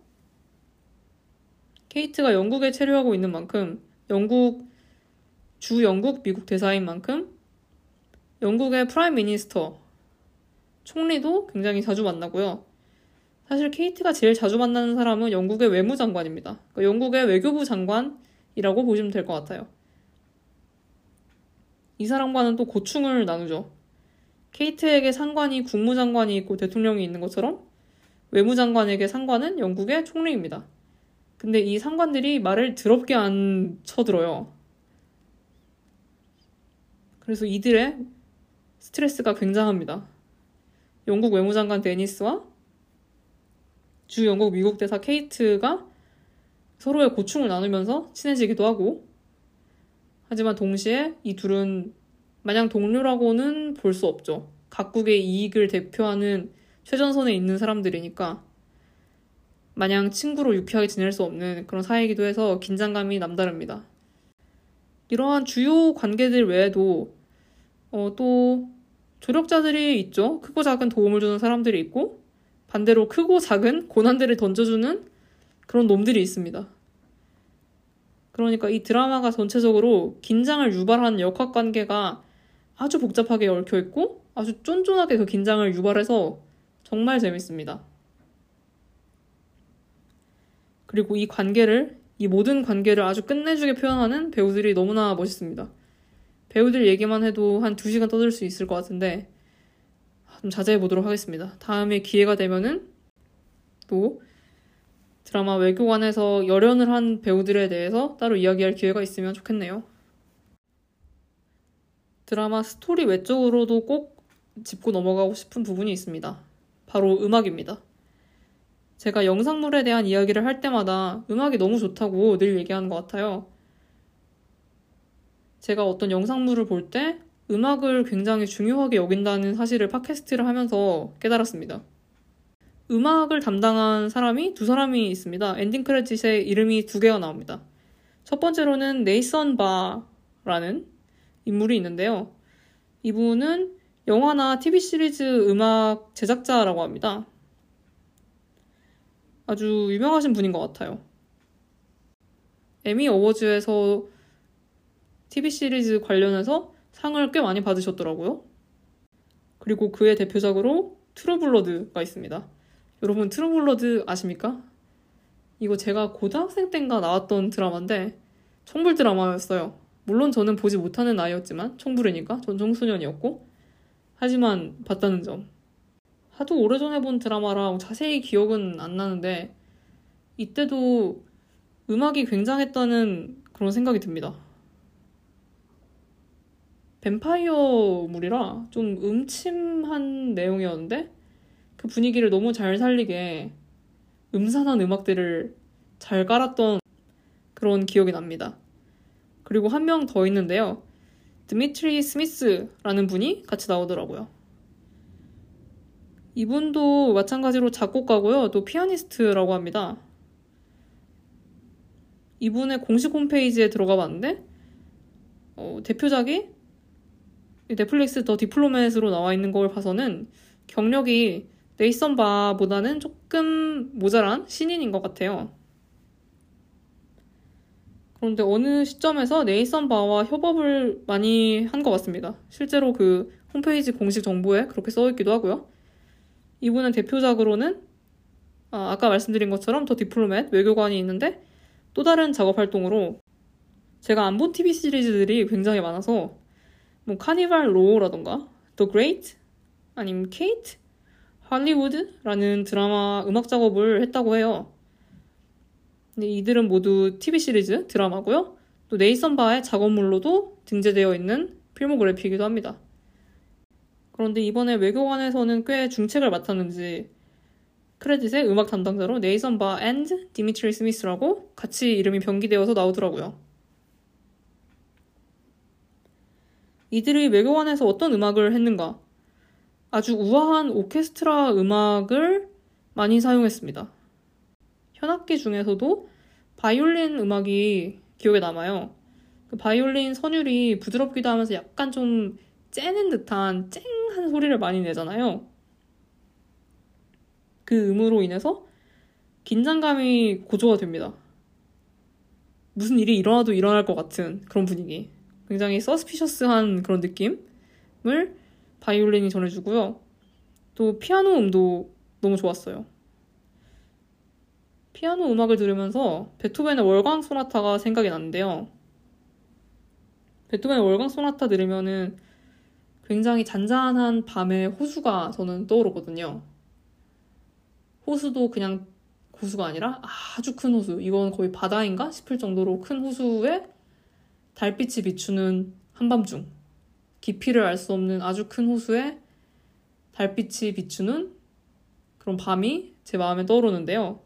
케이트가 영국에 체류하고 있는 만큼 영국 주 영국 미국 대사인 만큼 영국의 prime minister 총리도 굉장히 자주 만나고요. 사실 케이트가 제일 자주 만나는 사람은 영국의 외무장관입니다. 그러니까 영국의 외교부 장관이라고 보시면 될 것 같아요. 이 사람과는 또 고충을 나누죠. 케이트에게 상관이 국무장관이 있고 대통령이 있는 것처럼 외무장관에게 상관은 영국의 총리입니다. 근데 이 상관들이 말을 더럽게 안 쳐들어요. 그래서 이들의 스트레스가 굉장합니다. 영국 외무장관 데니스와 주 영국 미국 대사 케이트가 서로의 고충을 나누면서 친해지기도 하고 하지만 동시에 이 둘은 마냥 동료라고는 볼 수 없죠. 각국의 이익을 대표하는 최전선에 있는 사람들이니까 마냥 친구로 유쾌하게 지낼 수 없는 그런 사이이기도 해서 긴장감이 남다릅니다. 이러한 주요 관계들 외에도 어, 또 조력자들이 있죠. 크고 작은 도움을 주는 사람들이 있고 반대로 크고 작은 고난들을 던져주는 그런 놈들이 있습니다. 그러니까 이 드라마가 전체적으로 긴장을 유발하는 역학 관계가 아주 복잡하게 얽혀 있고 아주 쫀쫀하게 그 긴장을 유발해서 정말 재밌습니다. 그리고 이 관계를, 이 모든 관계를 아주 끝내주게 표현하는 배우들이 너무나 멋있습니다. 배우들 얘기만 해도 한 2시간 떠들 수 있을 것 같은데, 좀 자제해 보도록 하겠습니다. 다음에 기회가 되면은 또 드라마 외교관에서 열연을 한 배우들에 대해서 따로 이야기할 기회가 있으면 좋겠네요. 드라마 스토리 외적으로도 꼭 짚고 넘어가고 싶은 부분이 있습니다. 바로 음악입니다. 제가 영상물에 대한 이야기를 할 때마다 음악이 너무 좋다고 늘 얘기하는 것 같아요. 제가 어떤 영상물을 볼 때 음악을 굉장히 중요하게 여긴다는 사실을 팟캐스트를 하면서 깨달았습니다. 음악을 담당한 사람이 두 사람이 있습니다. 엔딩 크레딧에 이름이 두 개가 나옵니다. 첫 번째로는 네이선 바라는 인물이 있는데요. 이분은 영화나 TV 시리즈 음악 제작자라고 합니다. 아주 유명하신 분인 것 같아요. 에미 어워즈에서 TV 시리즈 관련해서 상을 꽤 많이 받으셨더라고요. 그리고 그의 대표작으로 트루블러드가 있습니다. 여러분 트루블러드 아십니까? 이거 제가 고등학생 땐가 나왔던 드라마인데 청불 드라마였어요. 물론 저는 보지 못하는 나이였지만 청불이니까 전 청소년이었고 하지만 봤다는 점. 하도 오래전에 본 드라마라 자세히 기억은 안 나는데 이때도 음악이 굉장했다는 그런 생각이 듭니다. 뱀파이어물이라 좀 음침한 내용이었는데 그 분위기를 너무 잘 살리게 음산한 음악들을 잘 깔았던 그런 기억이 납니다. 그리고 한 명 더 있는데요. 드미트리 스미스라는 분이 같이 나오더라고요. 이분도 마찬가지로 작곡가고요. 또 피아니스트라고 합니다. 이분의 공식 홈페이지에 들어가 봤는데 어, 대표작이 넷플릭스 더 디플로맷으로 나와 있는 걸 봐서는 경력이 네이선 바보다는 조금 모자란 신인인 것 같아요. 그런데 어느 시점에서 네이선 바와 협업을 많이 한 것 같습니다. 실제로 그 홈페이지 공식 정보에 그렇게 써 있기도 하고요. 이분은 대표작으로는 아, 아까 말씀드린 것처럼 The Diplomat 외교관이 있는데 또 다른 작업 활동으로 제가 안 본 TV 시리즈들이 굉장히 많아서 뭐 Carnival Row라던가 The Great 아니면 케이트 할리우드라는 드라마 음악 작업을 했다고 해요. 근데 이들은 모두 TV 시리즈 드라마고요. 또 네이선 바의 작업물로도 등재되어 있는 필모그래피이기도 합니다. 그런데 이번에 외교관에서는 꽤 중책을 맡았는지 크레딧에 음악 담당자로 네이선 바 and 디미트리 스미스라고 같이 이름이 병기되어서 나오더라고요. 이들이 외교관에서 어떤 음악을 했는가? 아주 우아한 오케스트라 음악을 많이 사용했습니다. 현악기 중에서도 바이올린 음악이 기억에 남아요. 그 바이올린 선율이 부드럽기도 하면서 약간 좀 째는 듯한 쨍한 소리를 많이 내잖아요. 그 음으로 인해서 긴장감이 고조가 됩니다. 무슨 일이 일어나도 일어날 것 같은 그런 분위기. 굉장히 서스피셔스한 그런 느낌을 바이올린이 전해주고요. 또 피아노 음도 너무 좋았어요. 피아노 음악을 들으면서 베토벤의 월광 소나타가 생각이 나는데요. 베토벤의 월광 소나타 들으면은 굉장히 잔잔한 밤의 호수가 저는 떠오르거든요. 호수도 그냥 호수가 아니라 아주 큰 호수. 이건 거의 바다인가 싶을 정도로 큰 호수에 달빛이 비추는 한밤중. 깊이를 알 수 없는 아주 큰 호수에 달빛이 비추는 그런 밤이 제 마음에 떠오르는데요.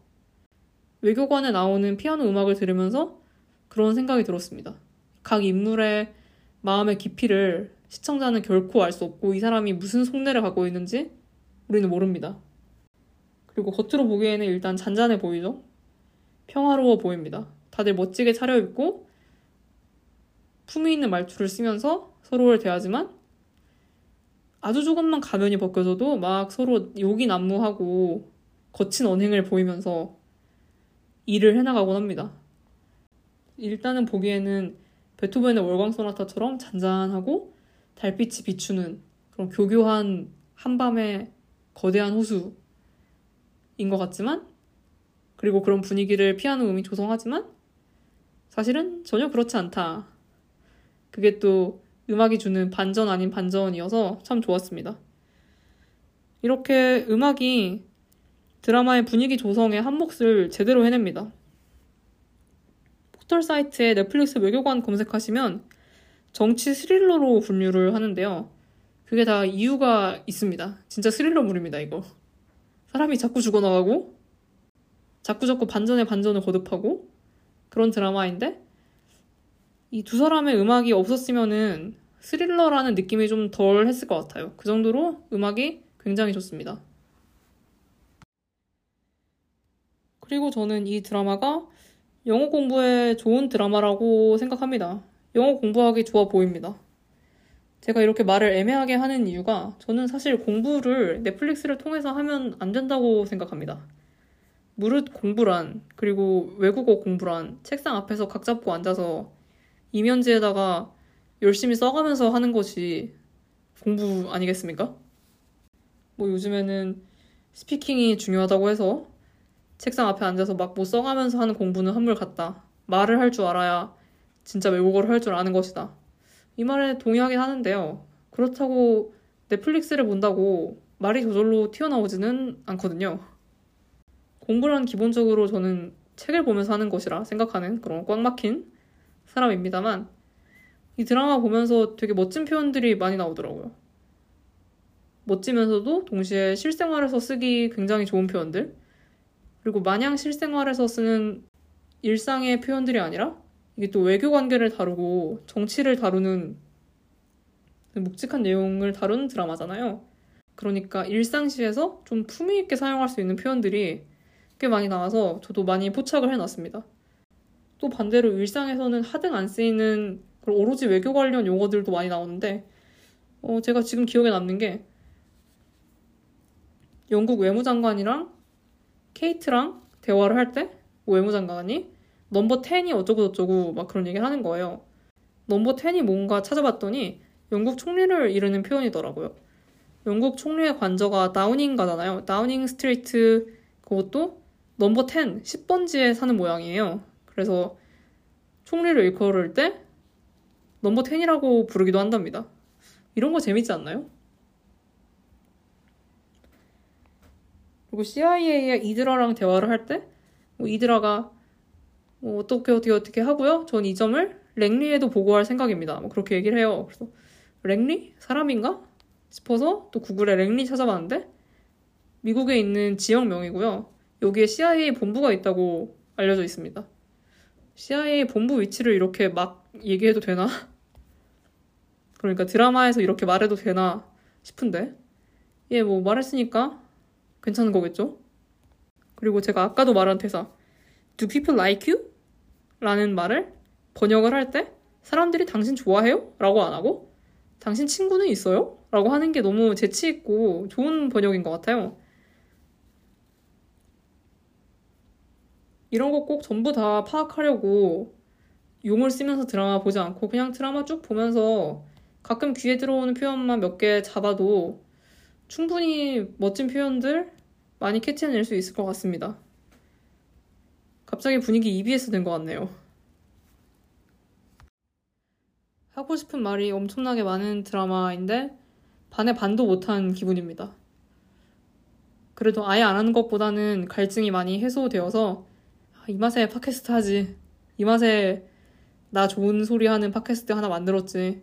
외교관에 나오는 피아노 음악을 들으면서 그런 생각이 들었습니다. 각 인물의 마음의 깊이를 시청자는 결코 알 수 없고 이 사람이 무슨 속내를 갖고 있는지 우리는 모릅니다. 그리고 겉으로 보기에는 일단 잔잔해 보이죠? 평화로워 보입니다. 다들 멋지게 차려입고 품위 있는 말투를 쓰면서 서로를 대하지만 아주 조금만 가면이 벗겨져도 막 서로 욕이 난무하고 거친 언행을 보이면서 일을 해나가곤 합니다. 일단은 보기에는 베토벤의 월광 소나타처럼 잔잔하고 달빛이 비추는 그런 교교한 한밤의 거대한 호수인 것 같지만 그리고 그런 분위기를 피아노 음이 조성하지만 사실은 전혀 그렇지 않다. 그게 또 음악이 주는 반전 아닌 반전이어서 참 좋았습니다. 이렇게 음악이 드라마의 분위기 조성에 한 몫을 제대로 해냅니다. 포털 사이트에 넷플릭스 외교관 검색하시면 정치 스릴러로 분류를 하는데요. 그게 다 이유가 있습니다. 진짜 스릴러물입니다, 이거. 사람이 자꾸 죽어나가고, 자꾸자꾸 반전에 반전을 거듭하고, 그런 드라마인데, 이 두 사람의 음악이 없었으면은 스릴러라는 느낌이 좀 덜 했을 것 같아요. 그 정도로 음악이 굉장히 좋습니다. 그리고 저는 이 드라마가 영어 공부에 좋은 드라마라고 생각합니다. 영어 공부하기 좋아 보입니다. 제가 이렇게 말을 애매하게 하는 이유가 저는 사실 공부를 넷플릭스를 통해서 하면 안 된다고 생각합니다. 무릇 공부란, 그리고 외국어 공부란 책상 앞에서 각 잡고 앉아서 이면지에다가 열심히 써가면서 하는 것이 공부 아니겠습니까? 뭐 요즘에는 스피킹이 중요하다고 해서 책상 앞에 앉아서 막 뭐 써가면서 하는 공부는 한물 같다. 말을 할 줄 알아야 진짜 외국어를 할 줄 아는 것이다. 이 말에 동의하긴 하는데요. 그렇다고 넷플릭스를 본다고 말이 저절로 튀어나오지는 않거든요. 공부란 기본적으로 저는 책을 보면서 하는 것이라 생각하는 그런 꽉 막힌 사람입니다만 이 드라마 보면서 되게 멋진 표현들이 많이 나오더라고요. 멋지면서도 동시에 실생활에서 쓰기 굉장히 좋은 표현들 그리고 마냥 실생활에서 쓰는 일상의 표현들이 아니라 이게 또 외교 관계를 다루고 정치를 다루는 묵직한 내용을 다루는 드라마잖아요. 그러니까 일상시에서 좀 품위 있게 사용할 수 있는 표현들이 꽤 많이 나와서 저도 많이 포착을 해놨습니다. 또 반대로 일상에서는 하등 안 쓰이는 오로지 외교 관련 용어들도 많이 나오는데 어, 제가 지금 기억에 남는 게 영국 외무장관이랑 케이트랑 대화를 할 때 외무장관이 넘버 10이 어쩌고저쩌고 막 그런 얘기를 하는 거예요. 넘버 10이 뭔가 찾아봤더니 영국 총리를 이르는 표현이더라고요. 영국 총리의 관저가 다우닝가잖아요. 다우닝 스트리트 그것도 넘버 10, 10번지에 사는 모양이에요. 그래서 총리를 일컬을 때 넘버 10이라고 부르기도 한답니다. 이런 거 재밌지 않나요? 그리고 CIA의 이드라랑 대화를 할때 뭐 이드라가 뭐 어떻게 어떻게 어떻게 하고요. 전 이 점을 랭글리에도 보고할 생각입니다. 뭐 그렇게 얘기를 해요. 그래서 랭리 사람인가 싶어서 또 구글에 랭리 찾아봤는데 미국에 있는 지역명이고요. 여기에 CIA 본부가 있다고 알려져 있습니다. CIA 본부 위치를 이렇게 막 얘기해도 되나? 그러니까 드라마에서 이렇게 말해도 되나 싶은데 예, 뭐 말했으니까 괜찮은 거겠죠? 그리고 제가 아까도 말한 대사 Do people like you? 라는 말을 번역을 할 때 사람들이 당신 좋아해요? 라고 안 하고 당신 친구는 있어요? 라고 하는 게 너무 재치있고 좋은 번역인 것 같아요. 이런 거 꼭 전부 다 파악하려고 용을 쓰면서 드라마 보지 않고 그냥 드라마 쭉 보면서 가끔 귀에 들어오는 표현만 몇 개 잡아도 충분히 멋진 표현들 많이 캐치해낼 수 있을 것 같습니다. 갑자기 분위기 EBS 된 것 같네요. 하고 싶은 말이 엄청나게 많은 드라마인데 반에 반도 못한 기분입니다. 그래도 아예 안 하는 것보다는 갈증이 많이 해소되어서 아, 이 맛에 팟캐스트 하지. 이 맛에 나 좋은 소리 하는 팟캐스트 하나 만들었지.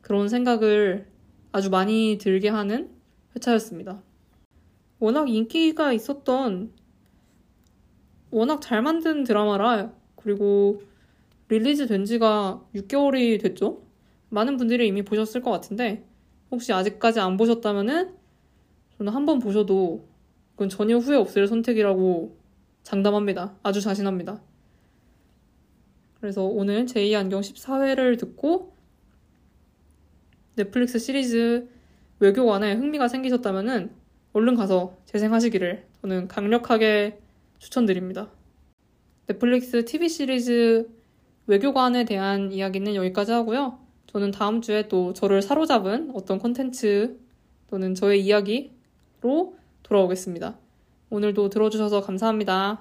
그런 생각을 아주 많이 들게 하는 회차였습니다. 워낙 인기가 있었던 워낙 잘 만든 드라마라 그리고 release 된 지가 6개월이 됐죠? 많은 분들이 이미 보셨을 것 같은데 혹시 아직까지 안 보셨다면은 저는 한 번 보셔도 그건 전혀 후회 없을 선택이라고 장담합니다. 아주 자신합니다. 그래서 오늘 제2 안경 14회를 듣고 넷플릭스 시리즈 외교관에 흥미가 생기셨다면은 얼른 가서 재생하시기를 저는 강력하게 추천드립니다. 넷플릭스 TV 시리즈 외교관에 대한 이야기는 여기까지 하고요. 저는 다음 주에 또 저를 사로잡은 어떤 콘텐츠 또는 저의 이야기로 돌아오겠습니다. 오늘도 들어주셔서 감사합니다.